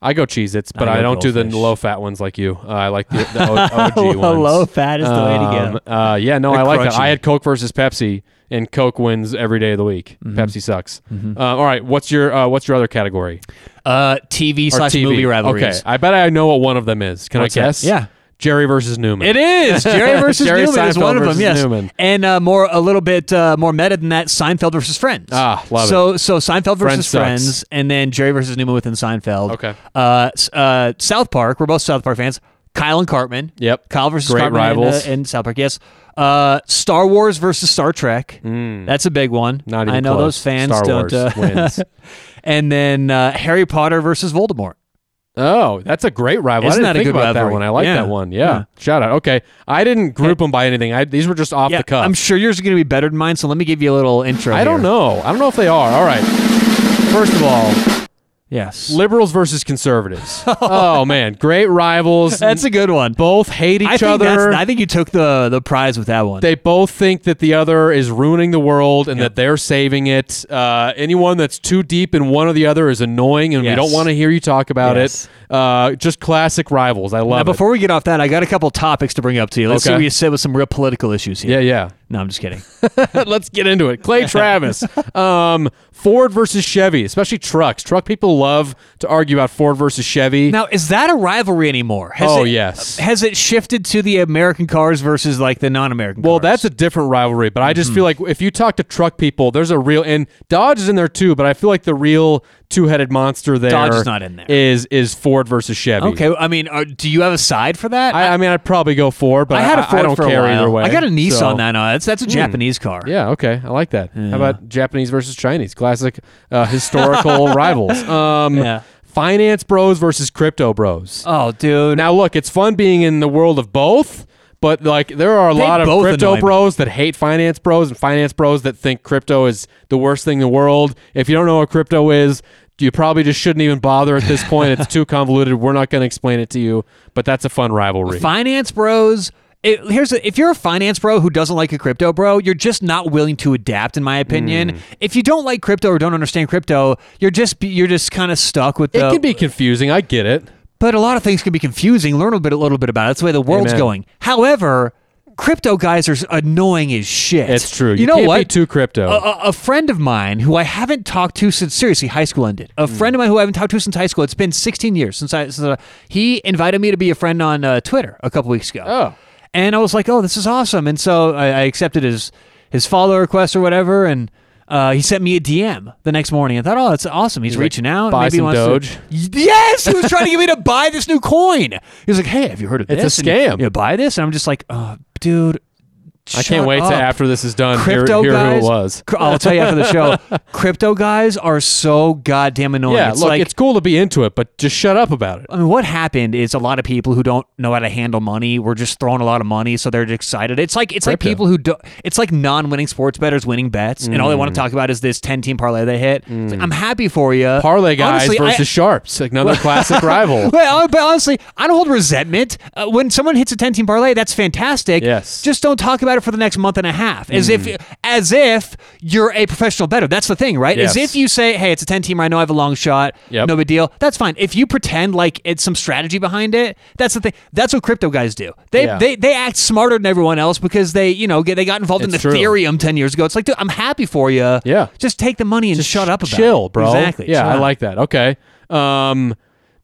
I go Cheez Its, but I I, don't do the low fat ones like you. Uh, I like the, the OG *laughs* ones. Low fat is the way to Um, go. Uh, yeah, no, They're I like that. crunchy. I had Coke versus Pepsi, and Coke wins every day of the week. Mm-hmm. Pepsi sucks. Uh, all right, what's your uh, what's your other category? Uh, TV Or slash TV. movie rivalries. Okay, I bet I know what one of them is. Can What's I that? guess? Yeah. Jerry versus Newman. It is *laughs* Jerry versus Jerry Newman is one of them. Yes, Newman. and uh, more a little bit uh, more meta than that. Seinfeld versus Friends. Ah, love it. so, So Seinfeld versus sucks. Friends, and then Jerry versus Newman within Seinfeld. Okay. Uh, uh, South Park. We're both South Park fans. Kyle and Cartman. Yep. Kyle versus Great Cartman in, uh, rivals. in South Park. Yes. Uh, Star Wars versus Star Trek. That's a big one. Mm. Not even I know close. those fans Star don't. Wars uh, wins. *laughs* and then uh, Harry Potter versus Voldemort. Oh, that's a great rival. Isn't I didn't that a think good about that one. I like Yeah. that one. Yeah. Yeah. Shout out. Okay. I didn't group them by anything. I, these were just off Yeah, the cuff. I'm sure yours are going to be better than mine. So let me give you a little intro. I don't know. I don't know if they are. All right. First of all, Yes. liberals versus conservatives. *laughs* oh man, great rivals. That's a good one. both hate each I think other. I think you took the the prize with that one. they both think that the other is ruining the world and that they're saving it. Uh, anyone that's too deep in one or the other is annoying, and we don't want to hear you talk about Yes. it. Uh, just classic rivals. I now, love before we get off that, I got a couple topics to bring up to you. Let's see Okay. where you sit with some real political issues here. Yeah, yeah. No, I'm just kidding. *laughs* Let's get into it. Clay Travis, *laughs* um, Ford versus Chevy, especially trucks. Truck people love to argue about Ford versus Chevy. now, is that a rivalry anymore? Has Oh, it- yes. Has it shifted to the American cars versus like the non-American? Well, cars? that's a different rivalry, but I Mm-hmm. just feel like if you talk to truck people, there's a real and Dodge is in there too, but I feel like the real two-headed monster there Dodge is not in there. Is is Ford versus Chevy. okay. I mean, are, do you have a side for that? I, I mean, I'd probably go Ford, but I had a I, Ford don't for care a while. either way. I got a Nissan so- now. No, that's that's a Japanese car. Yeah, okay, I like that. How about Japanese versus Chinese? Classic uh, historical *laughs* rivals. Um, Yeah. Finance bros versus crypto bros. Oh, dude. Now, look, it's fun being in the world of both, but like there are a They lot of crypto bros that hate finance bros and finance bros that think crypto is the worst thing in the world. If you don't know what crypto is, you probably just shouldn't even bother at this point. it's too convoluted. We're not going to explain it to you, but that's a fun rivalry. finance bros. It, here's a, if you're a finance bro who doesn't like a crypto bro, you're just not willing to adapt, in my opinion. Hmm. If you don't like crypto or don't understand crypto, you're just you're just kind of stuck with it the. can be confusing. I get it. But a lot of things can be confusing. Learn a bit, a little bit about it. That's the way the world's Amen. going. However, crypto guys are annoying as shit. It's true. You, You know can't what? be too crypto. A, a- a friend of mine who I haven't talked to since seriously high school ended. A friend of mine who I haven't talked to since high school. It's been 16 years since I. Since, uh, he invited me to be a friend on uh, Twitter a couple weeks ago. Oh. and I was like, "Oh, this is awesome!" And so I, I accepted his his follow request or whatever, and. Uh, he sent me a DM the next morning. I thought, oh, that's awesome. He's, like, reaching out. buy Maybe some wants Doge? To, yes, he was *laughs* trying to get me to buy this new coin. He was like, hey, have you heard of it? It's a this? And, scam. you know, buy this, and I'm just like, oh, dude. I can't wait up to after this is done. crypto hear, hear guys. who it was. I'll tell you after the show. *laughs* crypto guys are so goddamn annoying. Yeah, it's look, like it's cool to be into it, but just shut up about it. I mean, what happened is a lot of people who don't know how to handle money were just throwing a lot of money, so they're excited. It's like it's like people who do. It's like non-winning sports bettors winning bets, and all they want to talk about is this ten-team parlay they hit. It's like, I'm happy for you, Mm. Parlay guys Honestly, I- versus sharps, like another *laughs* classic rival. well, but honestly, I don't hold resentment. Uh, when someone hits a 10 team parlay, that's fantastic. Yes. Just don't talk about it for the next month and a half. As if as if you're a professional bettor. That's the thing, right? As if you say, hey, it's a 10 team, I know I have a long shot. Yep. No big deal. That's fine. If you pretend like it's some strategy behind it, that's the thing. That's what crypto guys do. They Yeah. they, they act smarter than everyone else because they, you know, get, they got involved It's in true. Ethereum 10 years ago. It's like, dude, I'm happy for you. Yeah. Just take the money and Just shut up about chill, it. bro. Exactly. Yeah, Chill I like that. Okay. Um,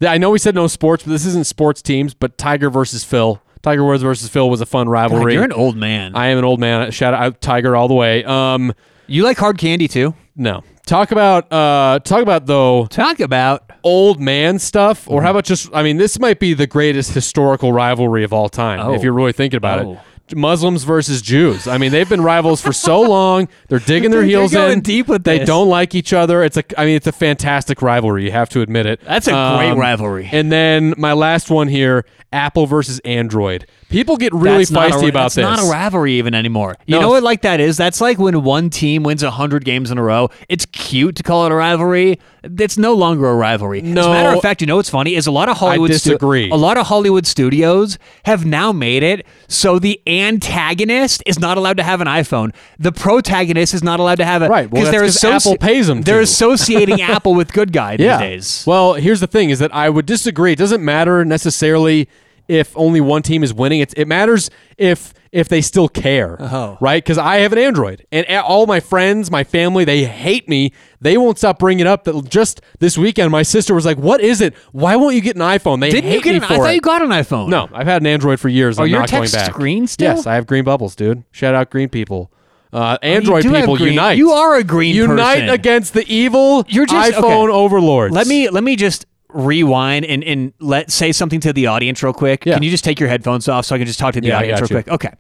I know we said no sports, but this isn't sports teams. But Tiger versus Phil. Tiger Woods versus Phil was a fun God, rivalry. you're an old man. I am an old man. Shout out Tiger all the way. Um, you like hard candy too? no. Talk about uh, talk about though Talk about old man stuff, or how Mm-hmm. about just? I mean, this might be the greatest historical rivalry of all time Oh. if you're really thinking about Oh. it. Muslims versus Jews. I mean, they've been rivals for so *laughs* long. They're digging their They're heels going in. deep with they this. don't like each other. It's a. I mean, it's a fantastic rivalry. You have to admit it. That's a great um, rivalry. And then my last one here: Apple versus Android. People get really feisty a, about that's this. It's not a rivalry even anymore. You No, know what like that is? That's like when one team wins 100 games in a row. It's cute to call it a rivalry. It's no longer a rivalry. As a No. matter of fact, you know what's funny is a lot of Hollywood stu- disagree. a lot of Hollywood studios have now made it so the antagonist is not allowed to have an iPhone. The protagonist is not allowed to have it Right, well, because they're 'cause Apple pays 'em They're to. associating *laughs* Apple with good guy these days. Well, here's the thing: is that I would disagree. It doesn't matter necessarily if only one team is winning. It's, it matters if if they still care, Oh. right? Because I have an Android, and all my friends, my family, they hate me. They won't stop bringing up. That just this weekend, my sister was like, "What is it? Why won't you get an iPhone?" They Didn't hate you get me an? I thought it. you got an iPhone. no, I've had an Android for years. Are I'm your not going texts back. green still? Yes, I have green bubbles, dude. Shout out green people. Uh, Android do have people unite. you are a green Unite person. against the evil just- iPhone okay. overlords. Let me let me just rewind and, and let say something to the audience real quick. Yeah. Can you just take your headphones off so I can just talk to the Yeah, audience real you. quick? Okay.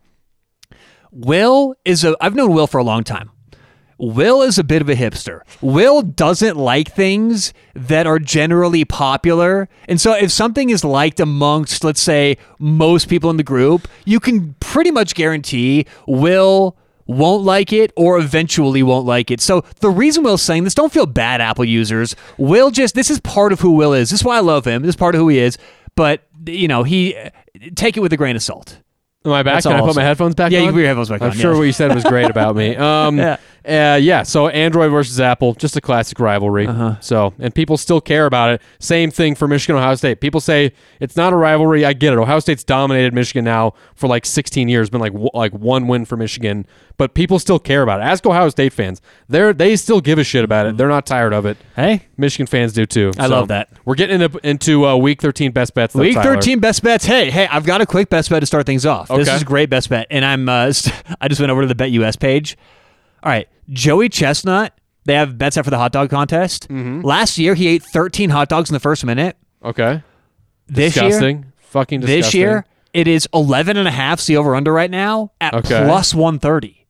Will is a I've known Will for a long time. Will is a bit of a hipster. Will doesn't like things that are generally popular. And so if something is liked amongst, let's say, most people in the group, you can pretty much guarantee Will won't like it or eventually won't like it. So the reason Will's saying this, don't feel bad, Apple users. Will just, this is part of who Will is. This is why I love him. This is part of who he is. But, you know, he, take it with a grain of salt. Am I back? That's Can I put my headphones back Yeah, on? you can put your headphones back I'm on, sure yes. what you said was great about me. *laughs* Um, Yeah. uh, yeah. So Android versus Apple, just a classic rivalry. Uh-huh. So and people still care about it. Same thing for Michigan Ohio State. People say it's not a rivalry. I get it. Ohio State's dominated Michigan now for like 16 years. Been like w- like one win for Michigan, but people still care about it. Ask Ohio State fans. They're they still give a shit about it. They're not tired of it. Hey, Michigan fans do too. I So, love that. We're getting into, into uh, week 13 best bets. though, Week Tyler. 13 best bets. Hey, hey, I've got a quick best bet to start things off. This is a great best bet. And I'm uh, *laughs* I just went over to the BetUS page. All right, Joey Chestnut, they have bets out for the hot dog contest. Mm-hmm. Last year he ate 13 hot dogs in the first minute. Okay. This year. Fucking disgusting. this year it is 11 and a half the over under right now at Okay. plus 130.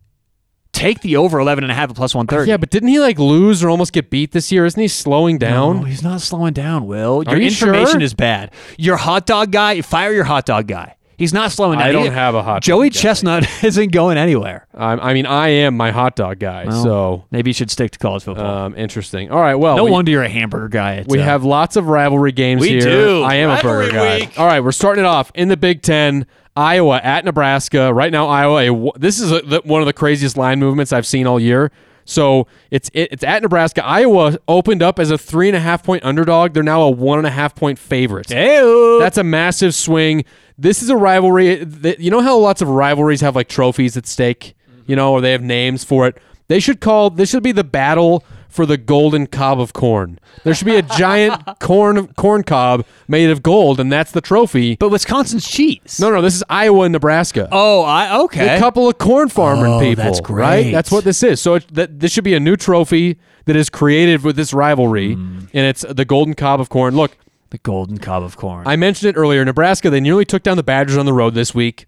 Take the over 11 and a half at plus 130. Yeah, but didn't he like lose or almost get beat this year? Isn't he slowing down? No, he's not slowing down, Will. Your you information sure? is bad. Your hot dog guy, fire your hot dog guy. He's not slowing down. I don't He- have a hot Joey dog guy. Chestnut *laughs* isn't going anywhere. Um, I mean, I am my hot dog guy. Well, so maybe you should stick to college football. um, interesting. All right. Well, no we, wonder you're a hamburger guy. We uh, have lots of rivalry games We here. do. I am Rivalry a burger guy. week. All right, we're starting it off in the Big Ten. Iowa at Nebraska. Right now, Iowa. A, this is a, the, one of the craziest line movements I've seen all year. So it's it, it's at Nebraska. Iowa opened up as a three and a half point underdog. They're now a one and a half point favorite. Ew. That's a massive swing. This is a rivalry. that- You know how lots of rivalries have like trophies at stake, you know, or they have names for it. They should call this should be the battle for the golden cob of corn. There should be a giant *laughs* corn corn cob made of gold, and that's the trophy. but Wisconsin's cheese. No, no, this is Iowa and Nebraska. Oh, I okay. A couple of corn farming Oh, people. that's Right? That's what this is. So it, that, this should be a new trophy that is created with this rivalry, Hmm. and it's the golden cob of corn. Look, the golden cob of corn. I mentioned it earlier. Nebraska, they nearly took down the Badgers on the road this week.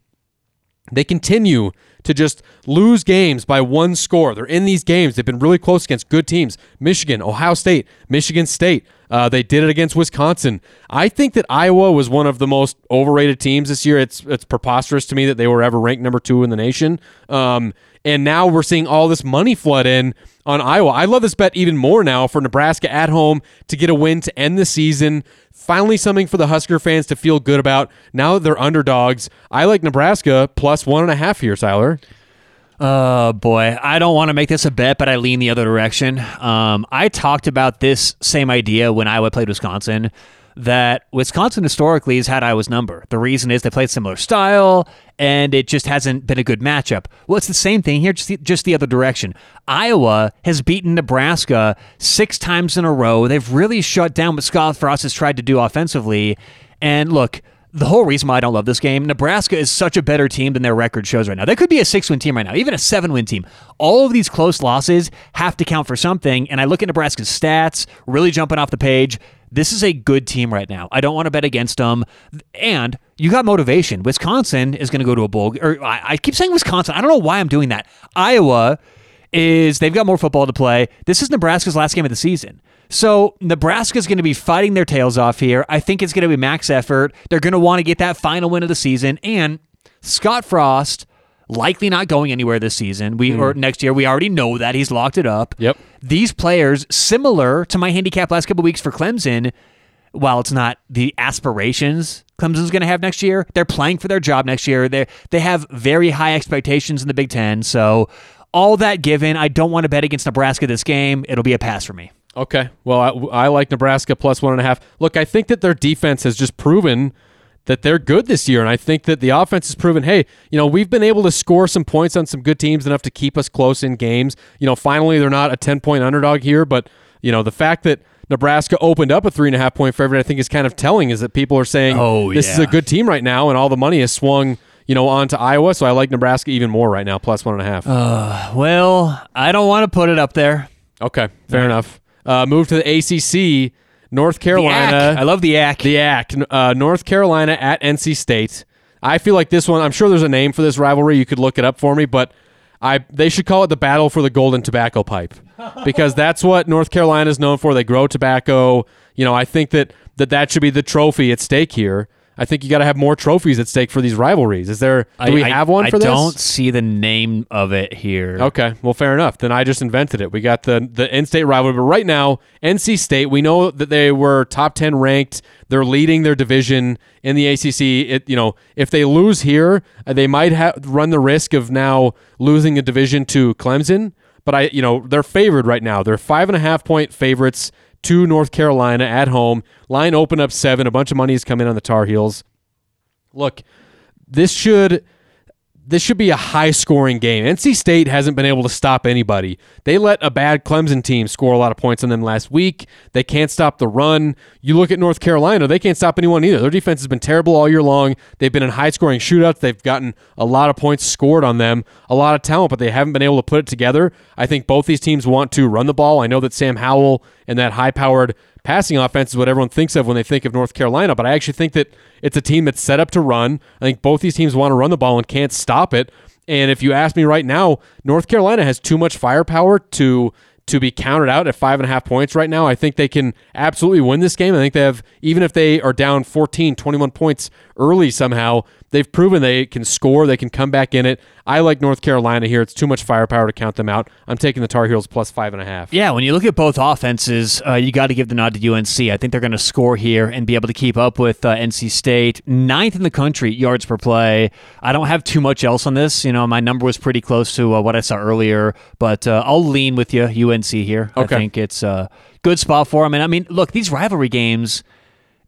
They continue to just lose games by one score. They're in these games. They've been really close against good teams Michigan, Ohio State, Michigan State. Uh, they did it against Wisconsin. I think that Iowa was one of the most overrated teams this year. It's it's preposterous to me that they were ever ranked number two in the nation. Um, and now we're seeing all this money flood in on Iowa. I love this bet even more now for Nebraska at home to get a win to end the season. Finally, something for the Husker fans to feel good about. Now they're underdogs, I like Nebraska plus one and a half here, Tyler. Oh boy, I don't want to make this a bet, but I lean the other direction. Um, I talked about this same idea when Iowa played Wisconsin. That Wisconsin historically has had Iowa's number. The reason is they played similar style, and it just hasn't been a good matchup. Well, it's the same thing here, just the, just the other direction. Iowa has beaten Nebraska six times in a row. They've really shut down what Scott Frost has tried to do offensively. And look, the whole reason why I don't love this game, Nebraska is such a better team than their record shows right now. They could be a six win team right now, even a seven win team. All of these close losses have to count for something. And I look at Nebraska's stats, really jumping off the page. This is a good team right now. I don't want to bet against them. And you got motivation. Wisconsin is going to go to a bowl. Or I, I keep saying Wisconsin. I don't know why I'm doing that. Iowa is they've got more football to play. This is Nebraska's last game of the season. So Nebraska's going to be fighting their tails off here. I think it's going to be max effort. They're going to want to get that final win of the season. And Scott Frost likely not going anywhere this season. We hmm. or next year. We already know that he's locked it up. Yep. These players, similar to my handicap last couple weeks for Clemson, while it's not the aspirations Clemson's going to have next year, they're playing for their job next year. They they have very high expectations in the Big Ten. So all that given, I don't want to bet against Nebraska this game. It'll be a pass for me. Okay. Well, I, I like Nebraska plus one and a half. Look, I think that their defense has just proven that they're good this year. And I think that the offense has proven, hey, you know, we've been able to score some points on some good teams enough to keep us close in games. You know, finally, they're not a 10 point underdog here, but, you know, the fact that Nebraska opened up a three and a half point favorite, I think is kind of telling is that people are saying, Oh, this is a good team right now, and all the money has swung, you know, onto Iowa. So I like Nebraska even more right now, plus one and a half. Well, I don't want to put it up there. okay, fair enough. Uh, move to the ACC, North Carolina. I love the act. The ACT, uh, North Carolina at NC State. I feel like this one. I'm sure there's a name for this rivalry. You could look it up for me, but I they should call it the battle for the golden tobacco pipe *laughs* because that's what North Carolina is known for. They grow tobacco. You know, I think that that, that should be the trophy at stake here. I think you got to have more trophies at stake for these rivalries. Is there? Do we I- have one I for this? I don't see the name of it here. Okay, well, fair enough. Then I just invented it. We got the the in-state rivalry, but right now, NC State. We know that they were top ten ranked. They're leading their division in the ACC. It you know if they lose here, uh, they might have run the risk of now losing a division to Clemson. But I you know they're favored right now. They're five and a half point favorites to North Carolina at home. Line open up seven. A bunch of money is coming in on the Tar Heels. Look, this should this should be a high scoring game. NC State hasn't been able to stop anybody. They let a bad Clemson team score a lot of points on them last week. They can't stop the run. You look at North Carolina, they can't stop anyone either. Their defense has been terrible all year long. They've been in high scoring shootouts. They've gotten a lot of points scored on them, a lot of talent, but they haven't been able to put it together. I think both these teams want to run the ball. I know that Sam Howell and that high powered passing offense is what everyone thinks of when they think of North Carolina, but I actually think that it's a team that's set up to run. I think both these teams want to run the ball and can't stop it. And if you ask me right now, North Carolina has too much firepower to to be counted out at five and a half points right now. I think they can absolutely win this game. I think they have, even if they are down 14, 21 points early somehow, they've proven they can score. They can come back in it. I like North Carolina here. It's too much firepower to count them out. I'm taking the Tar Heels plus five and a half. Yeah, when you look at both offenses, uh, you got to give the nod to UNC. I think they're going to score here and be able to keep up with uh, NC State. Ninth in the country yards per play. I don't have too much else on this. You know, my number was pretty close to uh, what I saw earlier, but uh, I'll lean with you, UNC here. Okay. I think it's a good spot for them. And I mean, look, these rivalry games,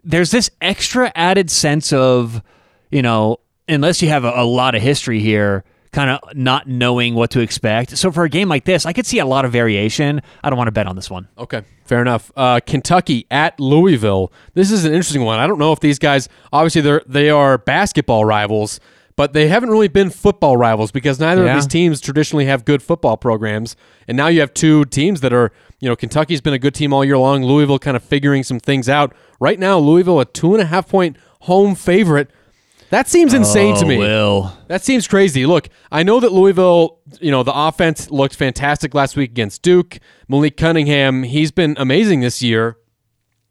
there's this extra added sense of, you know, unless you have a, a lot of history here, kind of not knowing what to expect. So for a game like this, I could see a lot of variation. I don't want to bet on this one. Okay, fair enough. Uh, Kentucky at Louisville. This is an interesting one. I don't know if these guys obviously they're they are basketball rivals, but they haven't really been football rivals because neither Yeah. of these teams traditionally have good football programs. And now you have two teams that are, you know, Kentucky's been a good team all year long. Louisville kind of figuring some things out. Right now, Louisville a two and a half point home favorite. That seems insane to Oh, me. Will. That seems crazy. Look, I know that Louisville, you know, the offense looked fantastic last week against Duke. Malik Cunningham, he's been amazing this year.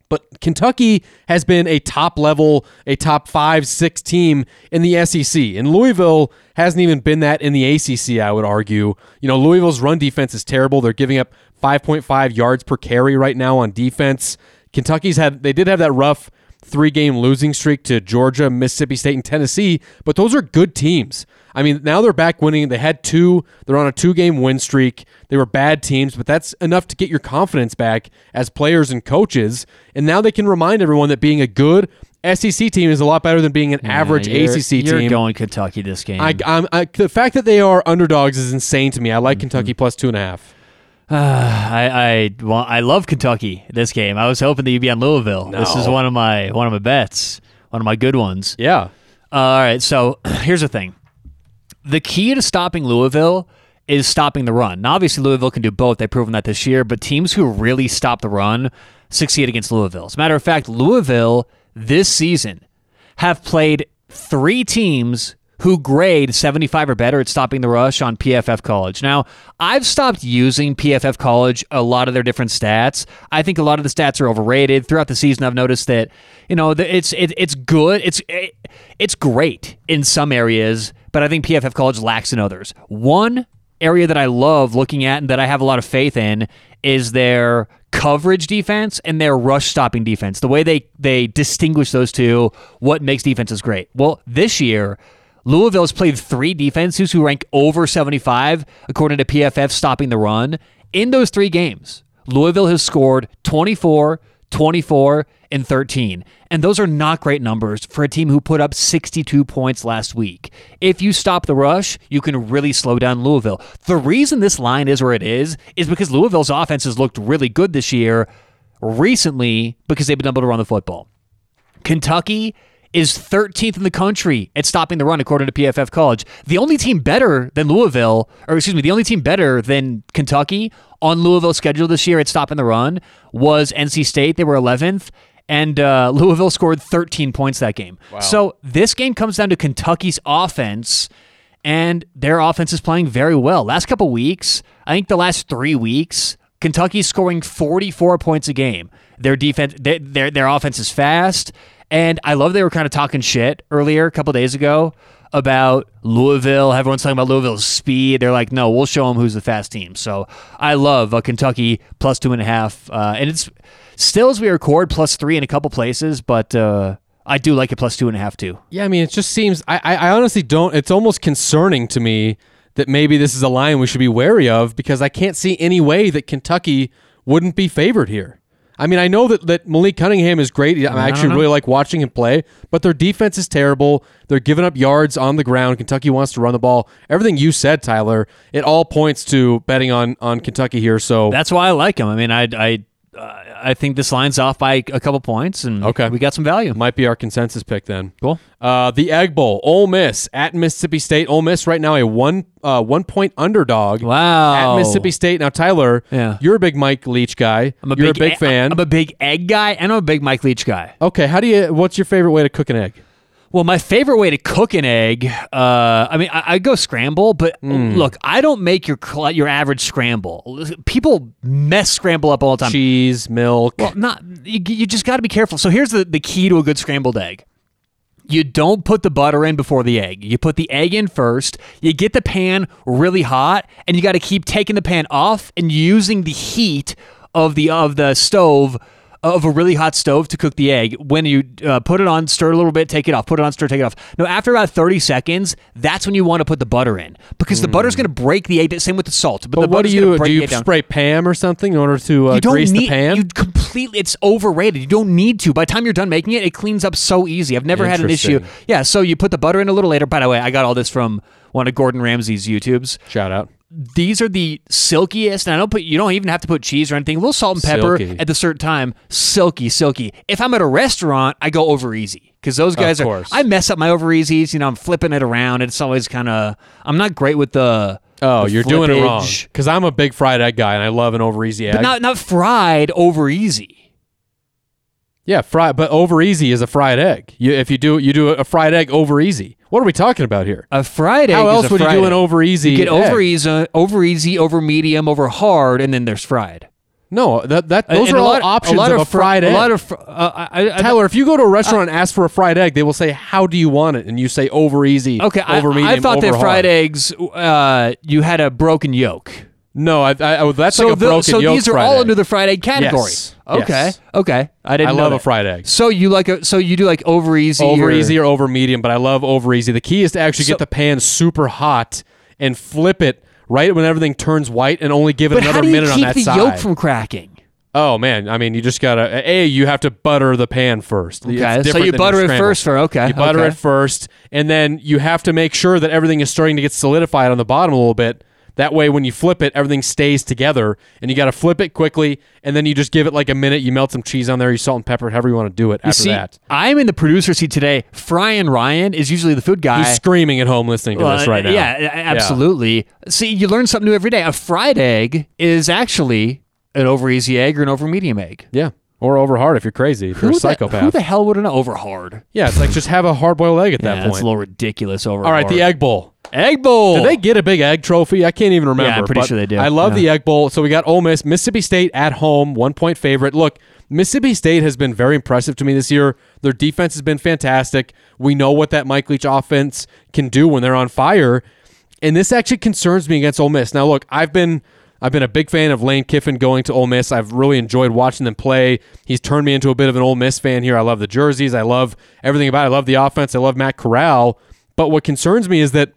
But Kentucky has been a top level, a top five, six team in the SEC. And Louisville hasn't even been that in the ACC, I would argue. You know, Louisville's run defense is terrible. They're giving up 5.5 yards per carry right now on defense. Kentucky's had, they did have that rough three game losing streak to Georgia, Mississippi State, and Tennessee, but those are good teams. I mean, now they're back winning. They had two, they're on a two game win streak. They were bad teams, but that's enough to get your confidence back as players and coaches. And now they can remind everyone that being a good SEC team is a lot better than being an average you're, ACC You're team. going Kentucky this game. I, I'm, I, the fact that they are underdogs is insane to me. I like Mm-hmm. like Kentucky plus two and a half. *sighs* I I well, I love Kentucky this game. I was hoping that you'd be on Louisville. This is one of my one of my bets. One of my good ones. Yeah. Uh, all right, so *clears throat* here's the thing. The key to stopping Louisville is stopping the run. Now, obviously, Louisville can do both. They've proven that this year, but teams who really stop the run succeed against Louisville. As a matter of fact, Louisville this season have played three teams who grade 75 or better at stopping the rush on PFF College. Now, I've stopped using PFF College a lot of their different stats. I think a lot of the stats are overrated. Throughout the season, I've noticed that you know it's it, it's good. It's it, it's great in some areas, but I think PFF College lacks in others. One area that I love looking at and that I have a lot of faith in is their coverage defense and their rush stopping defense. The way they they distinguish those two, what makes defenses great. Well, this year Louisville has played three defenses who rank over 75 according to PFF stopping the run. In those three games, Louisville has scored 24, 24, and 13. And those are not great numbers for a team who put up 62 points last week. If you stop the rush, you can really slow down Louisville. The reason this line is where it is is because Louisville's offense has looked really good this year recently because they've been able to run the football. Kentucky is 13th in the country at stopping the run, according to PFF College. The only team better than Louisville, or excuse me, the only team better than Kentucky on Louisville's schedule this year at stopping the run was NC State. They were 11th. And uh, *laughs* Louisville scored 13 points that game. So this game comes down to Kentucky's offense, and their offense is playing very well. Last couple weeks, I think the last three weeks, Kentucky's scoring 44 points a game. Their defense, their their, their offense is fast, and I love they were kind of talking shit earlier a couple days ago about Louisville. Everyone's talking about Louisville's speed. They're like, no, we'll show them who's the fast team. So I love uh, Kentucky plus two and a half, uh, and it's still as we record plus three in a couple places, but uh, I do like it plus two and a half too. Yeah, I mean, it just seems. I, I honestly don't. It's almost concerning to me that maybe this is a line we should be wary of because I can't see any way that Kentucky wouldn't be favored here. I mean, I know that, that Malik Cunningham is great. I actually really like watching him play, but their defense is terrible. They're giving up yards on the ground. Kentucky wants to run the ball. Everything you said, Tyler, it all points to betting on on Kentucky here. So That's why I like him. I mean, I I uh, I think this line's off by a couple points, and Okay. we got some value. might be our consensus pick then. Cool. Uh, the Egg Bowl, Ole Miss at Mississippi State. Ole Miss right now a one uh, one point underdog. Wow. At Mississippi State. Now, Tyler, Yeah. you're a big Mike Leach guy. I'm a you're big, a big fan. I'm a big egg guy, and I'm a big Mike Leach guy. okay, how do you? What's your favorite way to cook an egg? Well, my favorite way to cook an egg, uh, I mean, I, I go scramble, but Hmm. look, I don't make your your average scramble. People mess scramble up all the time. Cheese, milk. Well, not you, you just got to be careful. So here's the, the key to a good scrambled egg. You don't put the butter in before the egg. You put the egg in first. You get the pan really hot, and you got to keep taking the pan off and using the heat of the of the stove of a really hot stove to cook the egg. When you uh, put it on, stir a little bit, take it off. Put it on, stir, take it off. No, after about thirty seconds, that's when you want to put the butter in because the butter's going to break the egg. Same with the salt, but, but the what do you do? You spray Pam or something in order to uh, you don't grease need the pan? you completely it's overrated you don't need to by the time you're done making it it cleans up so easy i've never had an issue yeah so you put the butter in a little later by the way i got all this from one of gordon ramsay's youtubes Shout out. These are the silkiest and i don't put you don't even have to put cheese or anything a little salt and pepper Silky. at the certain time silky silky if i'm at a restaurant i go over easy because those guys are course. i mess up my over easies you know i'm flipping it around it's always kind of i'm not great with the Oh, the you're doing it wrong. Because I'm a big fried egg guy and I love an over easy egg. but not not fried over easy yeah, fried, but over easy is a fried egg. You, if you do you do a fried egg over easy. What are we talking about here? A fried egg. How else a would you do an over easy? You get over egg? easy, over easy, over medium, over hard, and then there's fried. No, that that those And are a all lot- options lot of a fr- fried egg. A lot of fr- uh, I, I, Tyler, if you go to a restaurant and ask for a fried egg, they will say, "How do you want it?" And you say over easy, okay. I, medium, I thought over that fried eggs, uh, you had a broken yolk. No, I, I, I- that's So, like a the- broken so yolk these are all egg. under the fried egg category. Yes. Okay. Yes. Okay. I didn't. I love a fried egg. So you like a so you do like over easy. over or, easy or over medium, but I love over easy. The key is to actually So- get the pan super hot and flip it right when everything turns white, and only give it another how do you minute keep on that the yolk from cracking? oh man, I mean, you just gotta a you have to butter the pan first. Okay, so you butter it first for- okay, You butter okay. it first, and then you have to make sure that everything is starting to get solidified on the bottom a little bit. That way, when you flip it, everything stays together, and you got to flip it quickly, and then you just give it like a minute. You melt some cheese on there, you salt and pepper, however you want to do it. You after see, that, I'm in the producer seat today. Fryan Ryan is usually the food guy. he's screaming at home listening to Well, this right now. Yeah, absolutely. See, you learn something new every day. A fried egg is actually an over easy egg or an over medium egg. Yeah. Or over hard if you're crazy, if you're a Who the- psychopath. who the hell would an over hard? yeah, it's like just have a hard boiled egg at Yeah, that point. It's a little ridiculous. Over All right, the egg bowl. Egg bowl. Did they get a big egg trophy? I can't even remember. Yeah, I'm pretty but sure they do. I love Yeah. the egg bowl. So we got Ole Miss, Mississippi State at home, one point favorite. Look, Mississippi State has been very impressive to me this year. Their defense has been fantastic. We know what that Mike Leach offense can do when they're on fire, and this actually concerns me against Ole Miss. Now, look, I've been I've been a big fan of Lane Kiffin going to Ole Miss. I've really enjoyed watching them play. He's turned me into a bit of an Ole Miss fan here. I love the jerseys. I love everything about it. I love the offense. I love Matt Corral. But what concerns me is that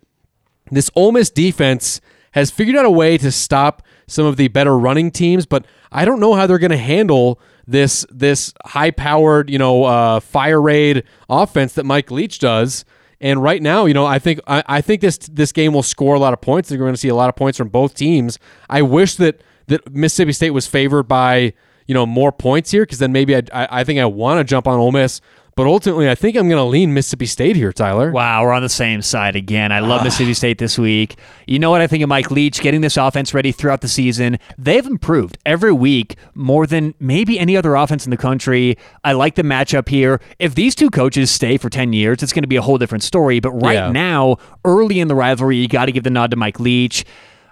this Ole Miss defense has figured out a way to stop some of the better running teams, but I don't know how they're going to handle this this high powered you know uh, fire raid offense that Mike Leach does. And right now, you know, I think I, I think this this game will score a lot of points. They're going to see a lot of points from both teams. I wish that that Mississippi State was favored by you know more points here because then maybe I I, I think I want to jump on Ole Miss. But ultimately, I think I'm going to lean Mississippi State here, Tyler. Wow, we're on the same side again. I love Mississippi State this week. You know what I think of Mike Leach getting this offense ready throughout the season? They've improved every week more than maybe any other offense in the country. I like the matchup here. If these two coaches stay for 10 years, it's going to be a whole different story. But right Yeah. now, early in the rivalry, you got to give the nod to Mike Leach.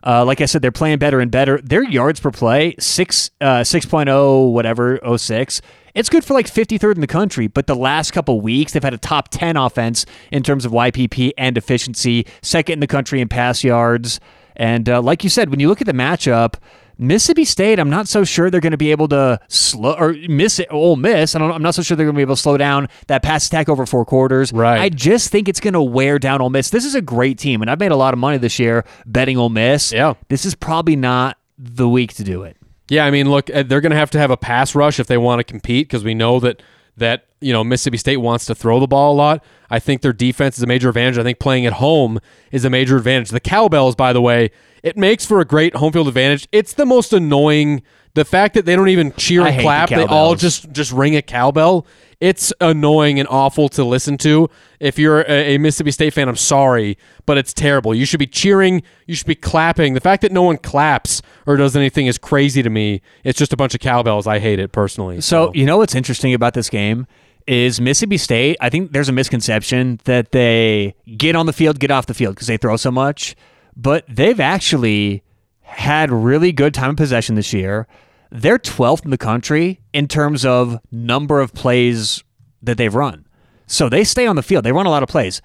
Uh, like I said, they're playing better and better. Their yards per play, six uh, 6.0, whatever, 06. It's good for like 53rd in the country, but the last couple weeks, they've had a top 10 offense in terms of YPP and efficiency, second in the country in pass yards. And uh, like you said, when you look at the matchup, Mississippi State, I'm not so sure they're going to be able to slow or miss it. Ole Miss, I don't, I'm not so sure they're going to be able to slow down that pass attack over four quarters. Right. I just think it's going to wear down Ole Miss. This is a great team, and I've made a lot of money this year betting Ole Miss. Yeah. This is probably not the week to do it. Yeah, I mean, look, uh, they're going to have to have a pass rush if they want to compete because we know that that you know Mississippi State wants to throw the ball a lot. I think their defense is a major advantage. I think playing at home is a major advantage. The cowbells, by the way, it makes for a great home field advantage. It's the most annoying. The fact that they don't even cheer I and hate the clap, they all just just ring a cowbell. It's annoying and awful to listen to. If you're a, a Mississippi State fan, I'm sorry, but it's terrible. You should be cheering, you should be clapping. The fact that no one claps or does anything is crazy to me. It's just a bunch of cowbells. I hate it personally. So, you know what's interesting about this game is Mississippi State. I think there's a misconception that they get on the field, get off the field because they throw so much, but they've actually had really good time of possession this year. They're 12th in the country in terms of number of plays that they've run. So they stay on the field. They run a lot of plays.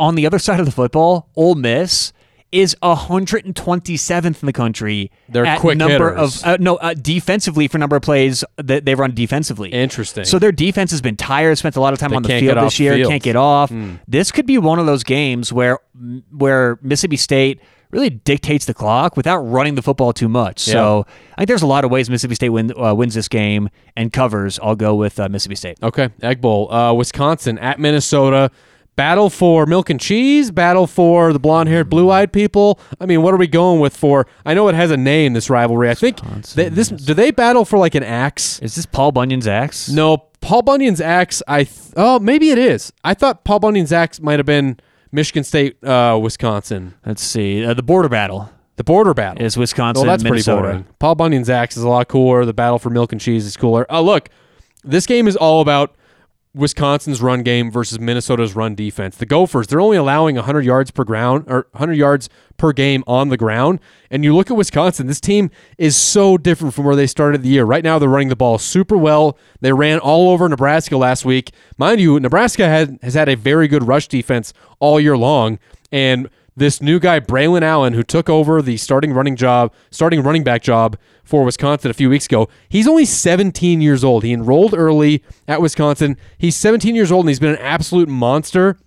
On the other side of the football, Ole Miss is 127th in the country. They're quick number hitters. of uh, no uh, defensively for number of plays that they run defensively. Interesting. So their defense has been tired. Spent a lot of time They on the field this year. field. Can't get off. This could be one of those games where where Mississippi State really dictates the clock without running the football too much. So I think there's a lot of ways Mississippi State win, uh, wins this game and covers. I'll go with uh, Mississippi State. Okay, Egg Bowl. Uh, Wisconsin at Minnesota. Battle for milk and cheese. Battle for the blonde-haired, blue-eyed people. I mean, what are we going with? For I know it has a name. This rivalry. I think this. Do they battle for like an axe? Is this Paul Bunyan's axe? No, Paul Bunyan's axe. I th- oh maybe it is. I thought Paul Bunyan's axe might have been Michigan State, uh, Wisconsin. Let's see. Uh, the border battle The border battle is Wisconsin. Well, that's Minnesota. pretty boring. Paul Bunyan's axe is a lot cooler. The battle for milk and cheese is cooler. Oh, look, this game is all about Wisconsin's run game versus Minnesota's run defense. The Gophers, they're only allowing 100 yards per ground or 100 yards per game on the ground. And you look at Wisconsin, this team is so different from where they started the year. Right now, they're running the ball super well. They ran all over Nebraska last week. Mind you, Nebraska had, has had a very good rush defense all year long. And this new guy, Braylon Allen, who took over the starting running job, starting running back job for Wisconsin a few weeks ago. He's only 17 years old. He enrolled early at Wisconsin. He's 17 years old and he's been an absolute monster.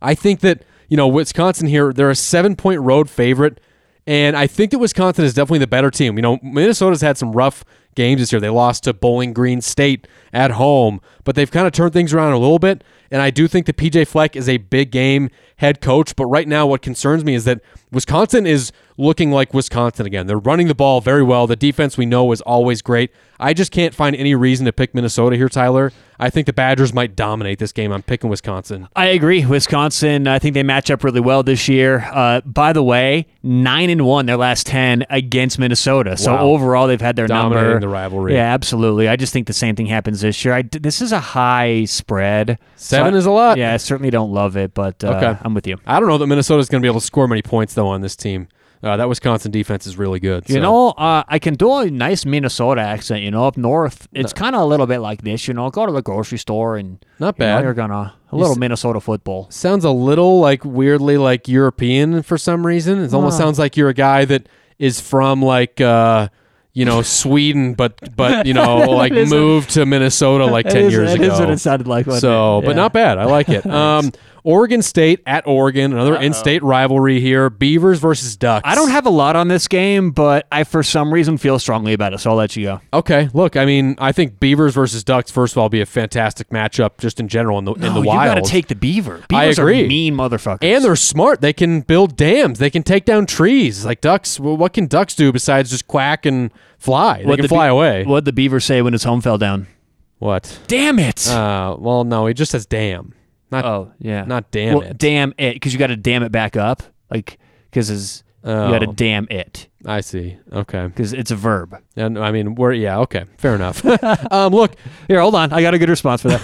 I think that, you know, Wisconsin here, they're a seven point road favorite. And I think that Wisconsin is definitely the better team. You know, Minnesota's had some rough games this year. They lost to Bowling Green State at home, but they've kind of turned things around a little bit. And I do think that PJ Fleck is a big game head coach. But right now, what concerns me is that Wisconsin is looking like Wisconsin again. They're running the ball very well. The defense we know is always great. I just can't find any reason to pick Minnesota here, Tyler. I think the Badgers might dominate this game. I'm picking Wisconsin. I agree. Wisconsin, I think they match up really well this year. Uh, by the way, nine and one their last ten against Minnesota. So Wow. overall, they've had their number. The rivalry. Yeah, absolutely. I just think the same thing happens this year. I, this is a high spread. Seven So I- is a lot. Yeah, I certainly don't love it, but uh, Okay. I'm with you. I don't know that Minnesota's going to be able to score many points though on this team. Uh, that Wisconsin defense is really good. You so. know, uh, I can do a nice Minnesota accent. You know, up north, it's kind of a little bit like this. You know, go to the grocery store and Not you know, bad. you're gonna a little Minnesota football. sounds a little like weirdly like European for some reason. It almost sounds like you're a guy that is from like uh, you know Sweden, but but you know *laughs* like moved to Minnesota like ten is- years that ago. is what it sounded like. So, it? but not bad. I like it. *laughs* Um, Oregon State at Oregon, another in-state rivalry here. Beavers versus Ducks. I don't have a lot on this game, but I for some reason feel strongly about it, so I'll let you go. Okay, look, I mean, I think Beavers versus Ducks. First of all, be a fantastic matchup just in general in the in the No, you wild. got to take the beaver. I Beavers agree. are mean motherfuckers. and they're smart. They can build dams. They can take down trees. Like ducks, well, what can ducks do besides just quack and fly? They What'd can the fly be- away. What'd the beaver say when his home fell down? What? Damn it! Uh, well, no, he just says damn. Not oh yeah, not damn well, it. Damn it, because you got to damn it back up, like because his you got to Oh. damn it I see. Okay. because it's a verb. And I mean, we're yeah. Okay. Fair enough. *laughs* um, look, Here, hold on, I got a good response for that.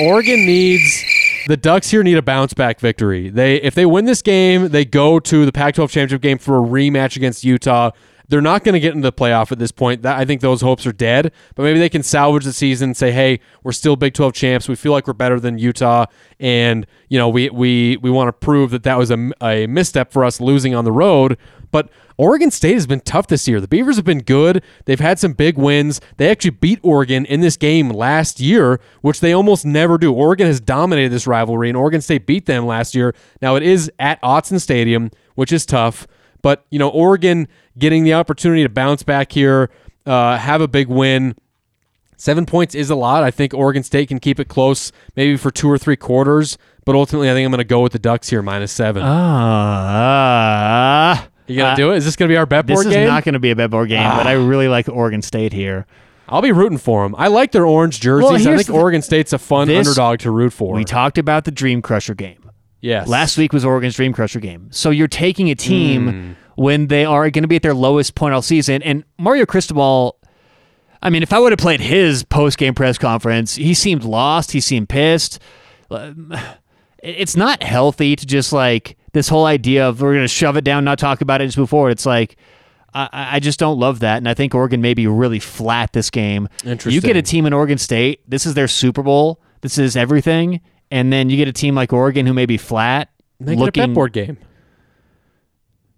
*laughs* Oregon needs the Ducks here need a bounce back victory. They if they win this game, they go to the Pac-12 championship game for a rematch against Utah. They're not going to get into the playoff at this point. That, I think those hopes are dead. But maybe they can salvage the season. and Say, hey, we're still Big 12 champs. We feel like we're better than Utah, and you know we we we want to prove that that was a, a misstep for us losing on the road. But Oregon State has been tough this year. The Beavers have been good. They've had some big wins. They actually beat Oregon in this game last year, which they almost never do. Oregon has dominated this rivalry, and Oregon State beat them last year. Now it is at Autzen Stadium, which is tough. But you know, Oregon getting the opportunity to bounce back here, uh, have a big win. Seven points is a lot. I think Oregon State can keep it close, maybe for two or three quarters. But ultimately, I think I'm going to go with the Ducks here, minus seven. Ah, you gonna uh, do it? Is this going to be our bet This board is not going to be a bet board game, but I really like Oregon State here. I'll be rooting for them. I like their orange jerseys. I think Oregon State's a fun This- underdog to root for. We talked about the Dream Crusher game. Yes. Last week was Oregon's Dream Crusher game. So you're taking a team Hmm. when they are going to be at their lowest point all season. And Mario Cristobal, I mean, if I would have played his post game press conference, he seemed lost. He seemed pissed. *sighs* It's not healthy to just like this whole idea of we're going to shove it down, not talk about it, just move forward. It's like, I, I just don't love that. And I think Oregon may be really flat this game. Interesting. You get a team in Oregon State, this is their Super Bowl, this is everything. And then you get a team like Oregon who may be flat. A looking, bet board game.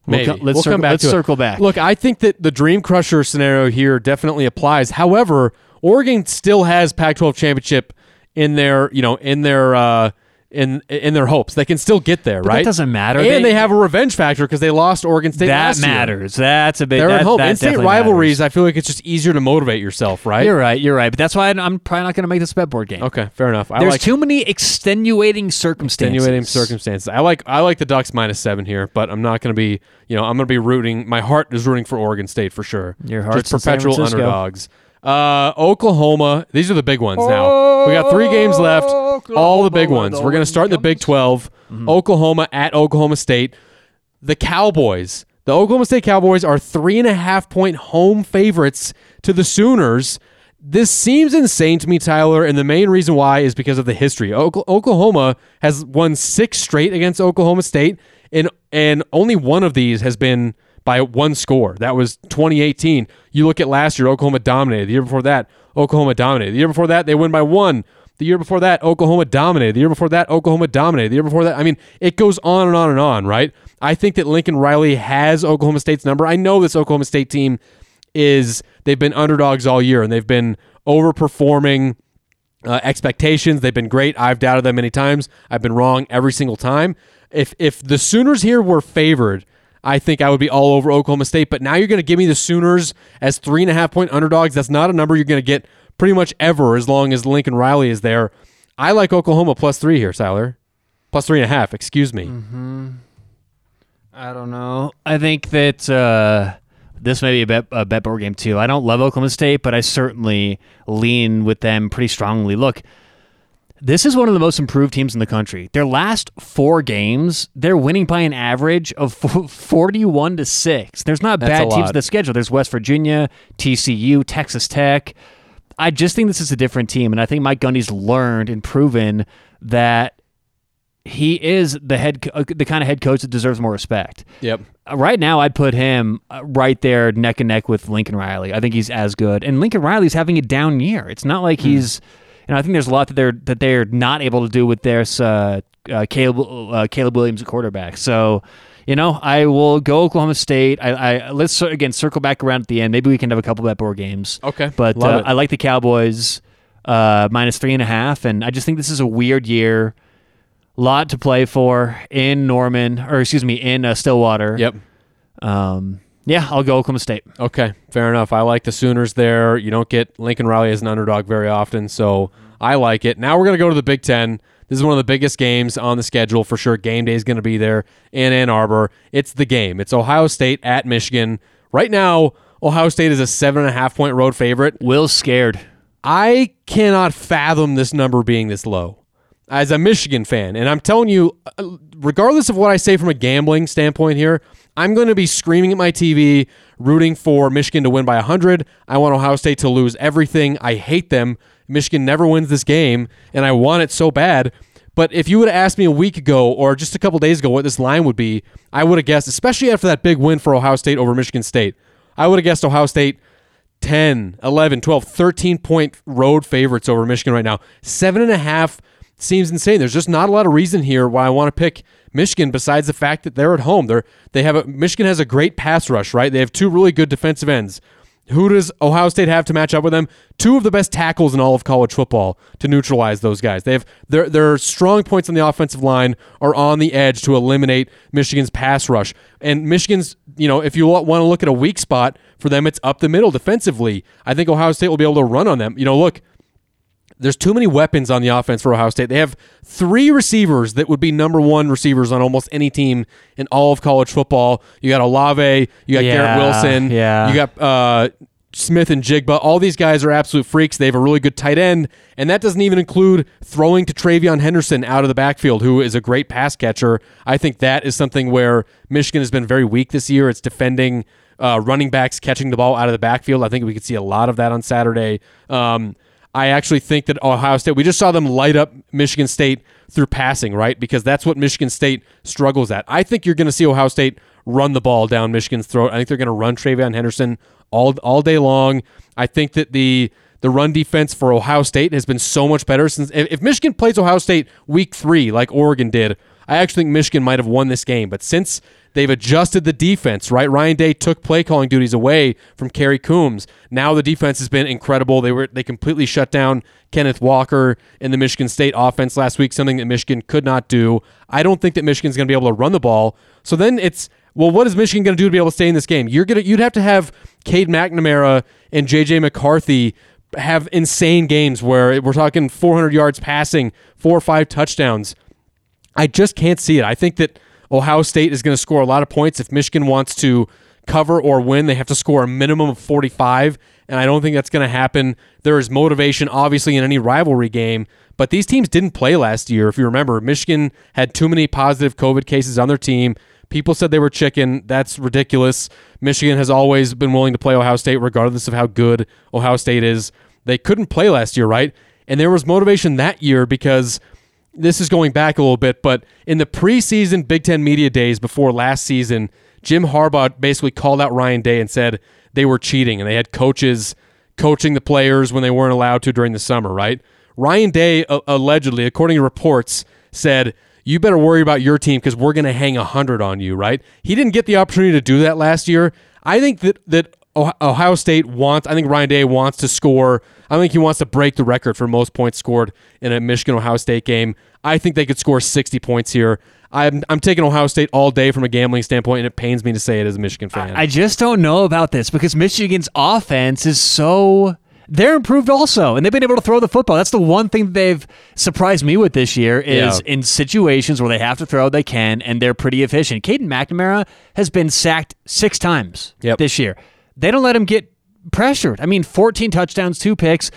We'll co- let's we'll circle- come back let's to it. circle back. Look, I think that the Dream Crusher scenario here definitely applies. However, Oregon still has Pac-12 championship in their, you know, in their uh in in their hopes. They can still get there, But right? that doesn't matter. And They- they, have a revenge factor because they lost Oregon State that last year. matters. That's a big. They're that, at home. that In-state rivalries, matters. I feel like it's just easier to motivate yourself, right? You're right. You're right. But that's why I'm- I'm probably not going to make this bet board game. Okay, fair enough. I There's like too many extenuating circumstances. extenuating circumstances. I like I like the Ducks minus seven here, but I'm not going to be. You know, I'm going to be rooting. My heart is rooting for Oregon State for sure. Your heart's just perpetual underdogs. Uh, Oklahoma. These are the big ones now. We got three games left. All the big ones. We're going to start in the Big 12. Mm-hmm. Oklahoma at Oklahoma State. The Cowboys. The Oklahoma State Cowboys are three and a half point home favorites to the Sooners. This seems insane to me, Tyler, and the main reason why is because of the history. Oklahoma has won six straight against Oklahoma State, and and only one of these has been by one score. That was 2018. You look at last year, Oklahoma dominated. The year before that, Oklahoma dominated. The year before that, they win by one. The year before that, Oklahoma dominated. The year before that, Oklahoma dominated. The year before that, I mean, it goes on and on and on, right? I think that Lincoln Riley has Oklahoma State's number. I know this Oklahoma State team is they've been underdogs all year and they've been overperforming uh, expectations. They've been great. I've doubted them many times. I've been wrong every single time. If if the Sooners here were favored, I think I would be all over Oklahoma State. But now you're going to give me the Sooners as three and a half point underdogs. That's not a number you're going to get pretty much ever as long as Lincoln Riley is there. I like Oklahoma plus three here, Tyler. Plus three and a half. Excuse me. I don't know. I think that uh, this may be a bet, a bet board game too. I don't love Oklahoma State, but I certainly lean with them pretty strongly. Look, this is one of the most improved teams in the country. Their last four games, they're winning by an average of *laughs* 41 to 6. There's not That's bad teams in the schedule. There's West Virginia, TCU, Texas Tech. I just think this is a different team, and I think Mike Gundy's learned and proven that he is the head, uh, the kind of head coach that deserves more respect. Yep. Uh, Right now, I'd put him uh, right there, neck and neck with Lincoln Riley. I think he's as good, and Lincoln Riley's having a down year. It's not like he's, and I think there's a lot that they're that they're not able to do with their uh, uh, Caleb uh, Caleb Williams, at quarterback. So, you know, I will go Oklahoma State. I, I let's again circle back around at the end. Maybe we can have a couple bet board games. Okay. but uh. I like the Cowboys uh, minus three and a half, and I just think this is a weird year. Lot to play for in Norman, or excuse me, in uh, Stillwater. Yep. Um, yeah, I'll go Oklahoma State. Okay, fair enough. I like the Sooners there. You don't get Lincoln Riley as an underdog very often, so I like it. Now we're going to go to the Big Ten. This is one of the biggest games on the schedule for sure. Game day is going to be there in Ann Arbor. It's the game. It's Ohio State at Michigan. Right now, Ohio State is a seven and a half point road favorite. Will's scared. I cannot fathom this number being this low as a Michigan fan. And I'm telling you, uh, regardless of what I say from a gambling standpoint here, I'm going to be screaming at my TV, rooting for Michigan to win by 100. I want Ohio State to lose everything. I hate them. Michigan never wins this game, and I want it so bad. But if you would have asked me a week ago or just a couple days ago what this line would be, I would have guessed, especially after that big win for Ohio State over Michigan State, I would have guessed Ohio State 10, 11, 12, 13 point road favorites over Michigan right now. Seven and a half seems insane. There's just not a lot of reason here why I want to pick Michigan besides the fact that they're at home. They're they have a Michigan has a great pass rush, right? They have two really good defensive ends. Who does Ohio State have to match up with them? Two of the best tackles in all of college football to neutralize those guys. They have their their strong points on the offensive line are on the edge to eliminate Michigan's pass rush. And Michigan's, you know, if you want to look at a weak spot for them, it's up the middle defensively. I think Ohio State will be able to run on them. You know, look, there's too many weapons on the offense for Ohio State. They have three receivers that would be number one receivers on almost any team in all of college football. You got Olave, you got Yeah, Garrett Wilson, yeah. you got uh, Smith-Njigba. All these guys are absolute freaks. They have a really good tight end, and that doesn't even include throwing to TreVeyon Henderson out of the backfield, who is a great pass catcher. I think that is something where Michigan has been very weak this year. It's defending uh, running backs catching the ball out of the backfield. I think we could see a lot of that on Saturday. Um, I actually think that Ohio State, we just saw them light up Michigan State through passing, right? Because that's what Michigan State struggles at. I think you're going to see Ohio State run the ball down Michigan's throat. I think they're going to run TreVeyon Henderson all all day long. I think that the the run defense for Ohio State has been so much better since if, if Michigan plays Ohio State week three like Oregon did, I actually think Michigan might have won this game. But since they've adjusted the defense, right? Ryan Day took play calling duties away from Kerry Coombs. Now the defense has been incredible. They were they completely shut down Kenneth Walker in the Michigan State offense last week, something that Michigan could not do. I don't think that Michigan's going to be able to run the ball. So then it's well, what is Michigan going to do to be able to stay in this game? You're gonna you'd have to have Cade McNamara and JJ McCarthy have insane games where we're talking 400 yards passing, four or five touchdowns. I just can't see it. I think that Ohio State is going to score a lot of points. If Michigan wants to cover or win, they have to score a minimum of 45, and I don't think that's going to happen. There is motivation, obviously, in any rivalry game, but these teams didn't play last year. If you remember, Michigan had too many positive COVID cases on their team. People said they were chicken. That's ridiculous. Michigan has always been willing to play Ohio State, regardless of how good Ohio State is. They couldn't play last year, right? And there was motivation that year because this is going back a little bit, but in the preseason Big Ten media days before last season, Jim Harbaugh basically called out Ryan Day and said they were cheating and they had coaches coaching the players when they weren't allowed to during the summer, right? Ryan Day allegedly, according to reports, said you better worry about your team because we're going to hang a hundred on you, right? He didn't get the opportunity to do that last year. I think that that Ohio State wants. I think Ryan Day wants to score. I think he wants to break the record for most points scored in a Michigan Ohio State game. I think they could score 60 points here. I'm, I'm taking Ohio State all day from a gambling standpoint, and it pains me to say it as a Michigan fan. I just don't know about this because Michigan's offense is so they're improved also, and they've been able to throw the football. That's the one thing they've surprised me with this year is Yeah. in situations where they have to throw, they can, and they're pretty efficient. Cade McNamara has been sacked six times Yep. this year. They don't let him get pressured. I mean, 14 touchdowns, two picks.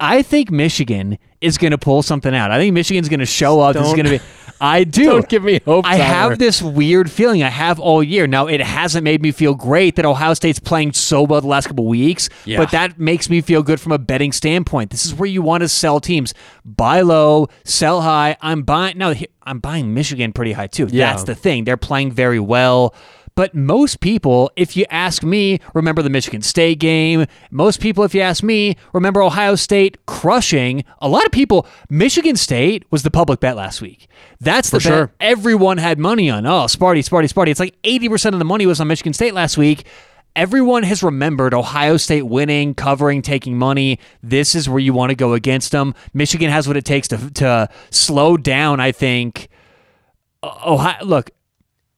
I think Michigan is going to pull something out. I think Michigan's going to show up. This is going to be. I *laughs* do. Don't give me hope, I Tyler. have this weird feeling I have all year. Now, it hasn't made me feel great that Ohio State's playing so well the last couple weeks, Yeah. but that makes me feel good from a betting standpoint. This is where you want to sell teams. Buy low, sell high. I'm buying no, he- I'm buying Michigan pretty high too. Yeah. That's the thing. They're playing very well. But most people, if you ask me, remember the Michigan State game. Most people, if you ask me, remember Ohio State crushing. A lot of people, Michigan State was the public bet last week. That's the For bet sure. everyone had money on. Oh, Sparty, Sparty, Sparty. It's like 80% of the money was on Michigan State last week. Everyone has remembered Ohio State winning, covering, taking money. This is where you want to go against them. Michigan has what it takes to, to slow down, I think. Ohio, look,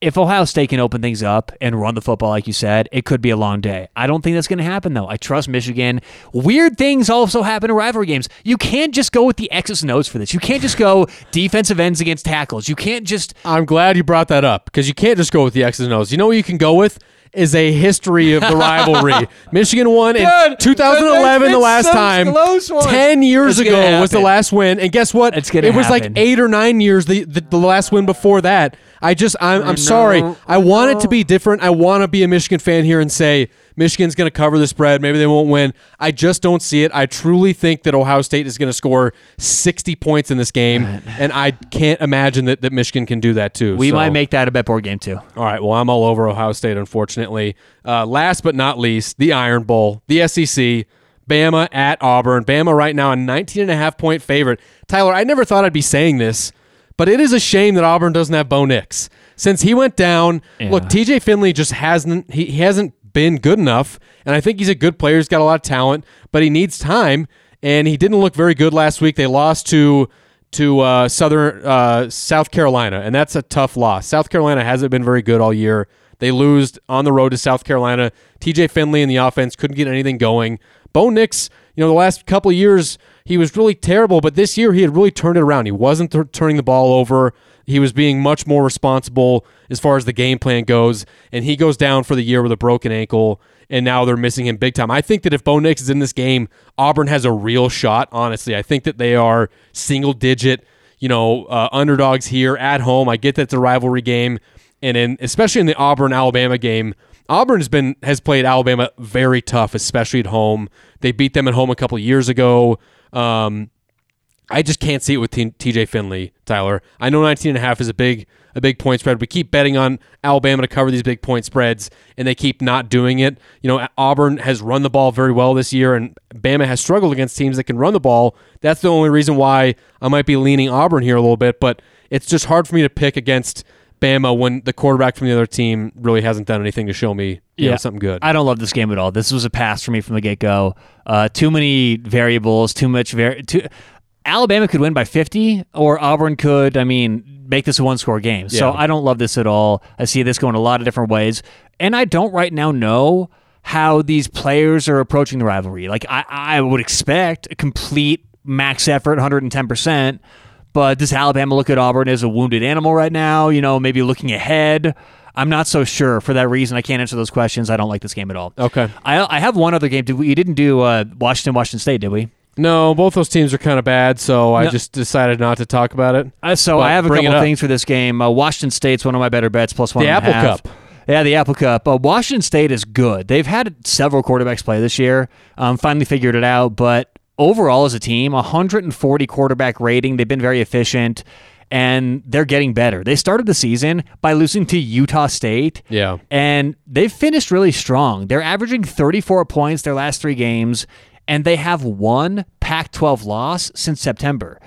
if Ohio State can open things up and run the football, like you said, it could be a long day. I don't think that's going to happen, though. I trust Michigan. Weird things also happen in rivalry games. You can't just go with the X's and O's for this. You can't just go *laughs* defensive ends against tackles. You can't just. I'm glad you brought that up because you can't just go with the X's and O's. You know what you can go with is a history of the rivalry. *laughs* Michigan won in 2011 the last so time. close one. 10 years It's ago was the last win, and guess what? It's gonna it was happen. like eight or nine years the, the, the last win before that. I just I'm, I'm sorry. I want it to be oh. different. I want to be a Michigan fan here and say Michigan's going to cover the spread. Maybe they won't win. I just don't see it. I truly think that Ohio State is going to score 60 points in this game, and I can't imagine that, that Michigan can do that too. We So- might make that a bet board game, too. all right. Well, I'm all over Ohio State, unfortunately. Uh, last but not least, the Iron Bowl, the SEC, Bama at Auburn. Bama right now a 19 and a half point favorite. Tyler, I never thought I'd be saying this, but it is a shame that Auburn doesn't have Bo Nix. Since he went down, look, TJ Finley just hasn't he, he hasn't been good enough, and I think he's a good player. He's got a lot of talent, but he needs time, and he didn't look very good last week. They lost to to uh, Southern uh, South Carolina, and that's a tough loss. South Carolina hasn't been very good all year. They lose on the road to South Carolina. TJ Finley in the offense couldn't get anything going. Bo Nix, you know, the last couple of years he was really terrible, but this year he had really turned it around. He wasn't th- turning the ball over. He was being much more responsible as far as the game plan goes, and he goes down for the year with a broken ankle, and now they're missing him big time. I think that if Bo Nix is in this game, Auburn has a real shot. Honestly, I think that they are single digit, you know, uh, underdogs here at home. I get that it's a rivalry game, and in especially in the Auburn Alabama game, Auburn has been has played Alabama very tough, especially at home. They beat them at home a couple years ago. Um, I just can't see it with TJ Finley, Tyler. I know 19 and a half is a big a big point spread. We keep betting on Alabama to cover these big point spreads and they keep not doing it. You know, Auburn has run the ball very well this year and Bama has struggled against teams that can run the ball. That's the only reason why I might be leaning Auburn here a little bit, but it's just hard for me to pick against Bama when the quarterback from the other team really hasn't done anything to show me you know, something good. I don't love this game at all. This was a pass for me from the get go. Uh, too many variables, too much var- too Alabama could win by 50, or Auburn could, I mean, make this a one score game. So I don't love this at all. I see this going a lot of different ways. And I don't right now know how these players are approaching the rivalry. Like, I, I would expect a complete max effort, 110%. But does Alabama look at Auburn as a wounded animal right now? You know, maybe looking ahead? I'm not so sure. For that reason, I can't answer those questions. I don't like this game at all. Okay. I, I have one other game. Did we, you didn't do uh, Washington, Washington State, did we? No, both those teams are kind of bad, so I No. just decided not to talk about it. Uh, so But I have a bring it couple up. things for this game. Uh, Washington State's one of my better bets, plus one. The and a Apple half. Cup. Yeah, the Apple Cup. Uh, Washington State is good. They've had several quarterbacks play this year. Um, finally figured it out, but overall as a team, 140 quarterback rating. They've been very efficient, and they're getting better. They started the season by losing to Utah State. Yeah. And they've finished really strong. They're averaging 34 points their last three games, and they have one Pac 12 loss since September.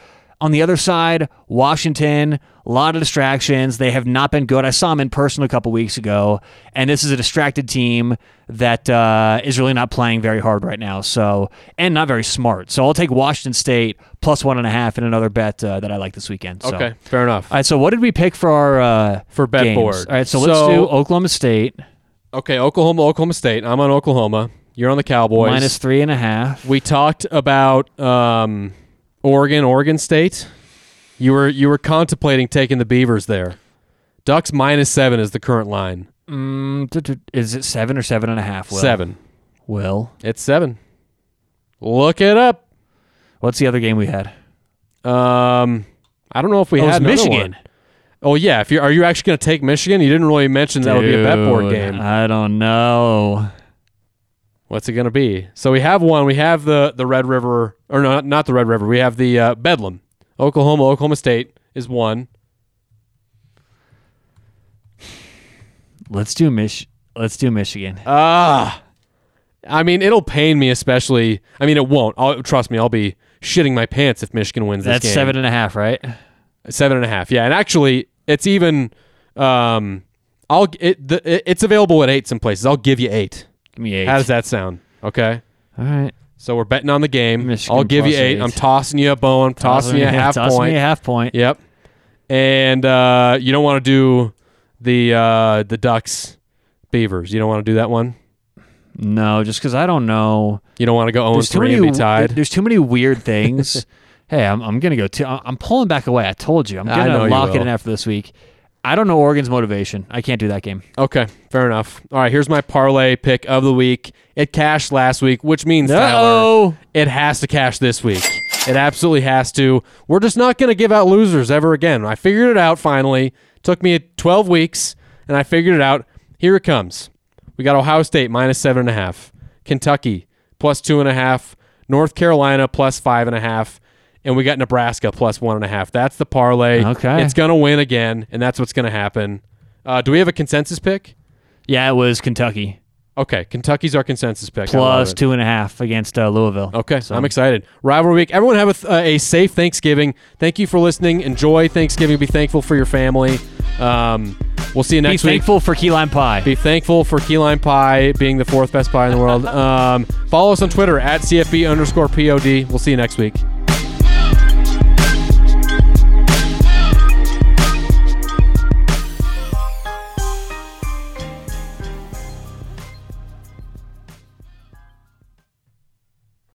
On the other side, Washington, a lot of distractions. They have not been good. I saw them in person a couple weeks ago, and this is a distracted team that uh, is really not playing very hard right now. So, and not very smart. So, I'll take Washington State plus one and a half in another bet uh, that I like this weekend. So. Okay, fair enough. All right. So, what did we pick for our uh, For bet games? board. All right. So, let's do Oklahoma State. Okay, Oklahoma, Oklahoma State. I'm on Oklahoma. You're on the Cowboys. Minus three and a half. We talked about um, Oregon, Oregon State. You were you were contemplating taking the Beavers there. Ducks minus seven is the current line. Mm, is it seven or seven and a half? Will? Seven. Will. It's seven. Look it up. What's the other game we had? Um, I don't know if we Oh, had Michigan. Oh yeah, if you are you actually going to take Michigan? You didn't really mention that would be a bet board game. I don't know. What's it going to be? So we have one. We have the the Red River, or no, not the Red River. We have the uh, Bedlam. Oklahoma, Oklahoma State is one. Let's do Mich. Let's do Michigan. Ah, I mean, it'll pain me, especially. I mean, it won't. I'll, trust me, I'll be shitting my pants if Michigan wins this That's game. seven and a half, right? seven and a half. Yeah, and actually, it's even. Um, I'll it, the, it it's available at eight some places. I'll give you eight. Give me eight. How does that sound? Okay. All right. So we're betting on the game. Michigan I'll give you plus eight. eight. I'm tossing you a bone. Tossing you a *laughs* half tossing point. me a half point. Yep. And uh, you don't want to do the uh, the Ducks Beavers. You don't want to do that one. No, just because I don't know. You don't want to go 0 There's too 3 many. and be tied. There's too many weird things. *laughs* hey, I'm, I'm gonna go. T- I'm pulling back away. I told you. I'm gonna lock it in after this week. I don't know Oregon's motivation. I can't do that game. Okay, fair enough. All right, here's my parlay pick of the week. It cashed last week, which means Tyler, it has to cash this week. It absolutely has to. We're just not going to give out losers ever again. I figured it out finally. Took me 12 weeks, and I figured it out. Here it comes. We got Ohio State minus seven and a half, Kentucky plus two and a half, North Carolina plus five and a half, and we got Nebraska plus one and a half. That's the parlay. Okay. It's going to win again, and that's what's going to happen. Uh, do we have a consensus pick? Yeah, it was Kentucky Okay, Kentucky's our consensus pick. Plus two and a half against uh, Louisville. Okay, So- I'm excited. Rivalry week. Everyone have a, th- uh, a safe Thanksgiving. Thank you for listening. Enjoy Thanksgiving. Be thankful for your family. Um, we'll see you Be next week. Be thankful for key lime pie. Be thankful for key lime pie being the fourth best pie in the world. *laughs* Um, follow us on Twitter at CFB underscore POD. We'll see you next week.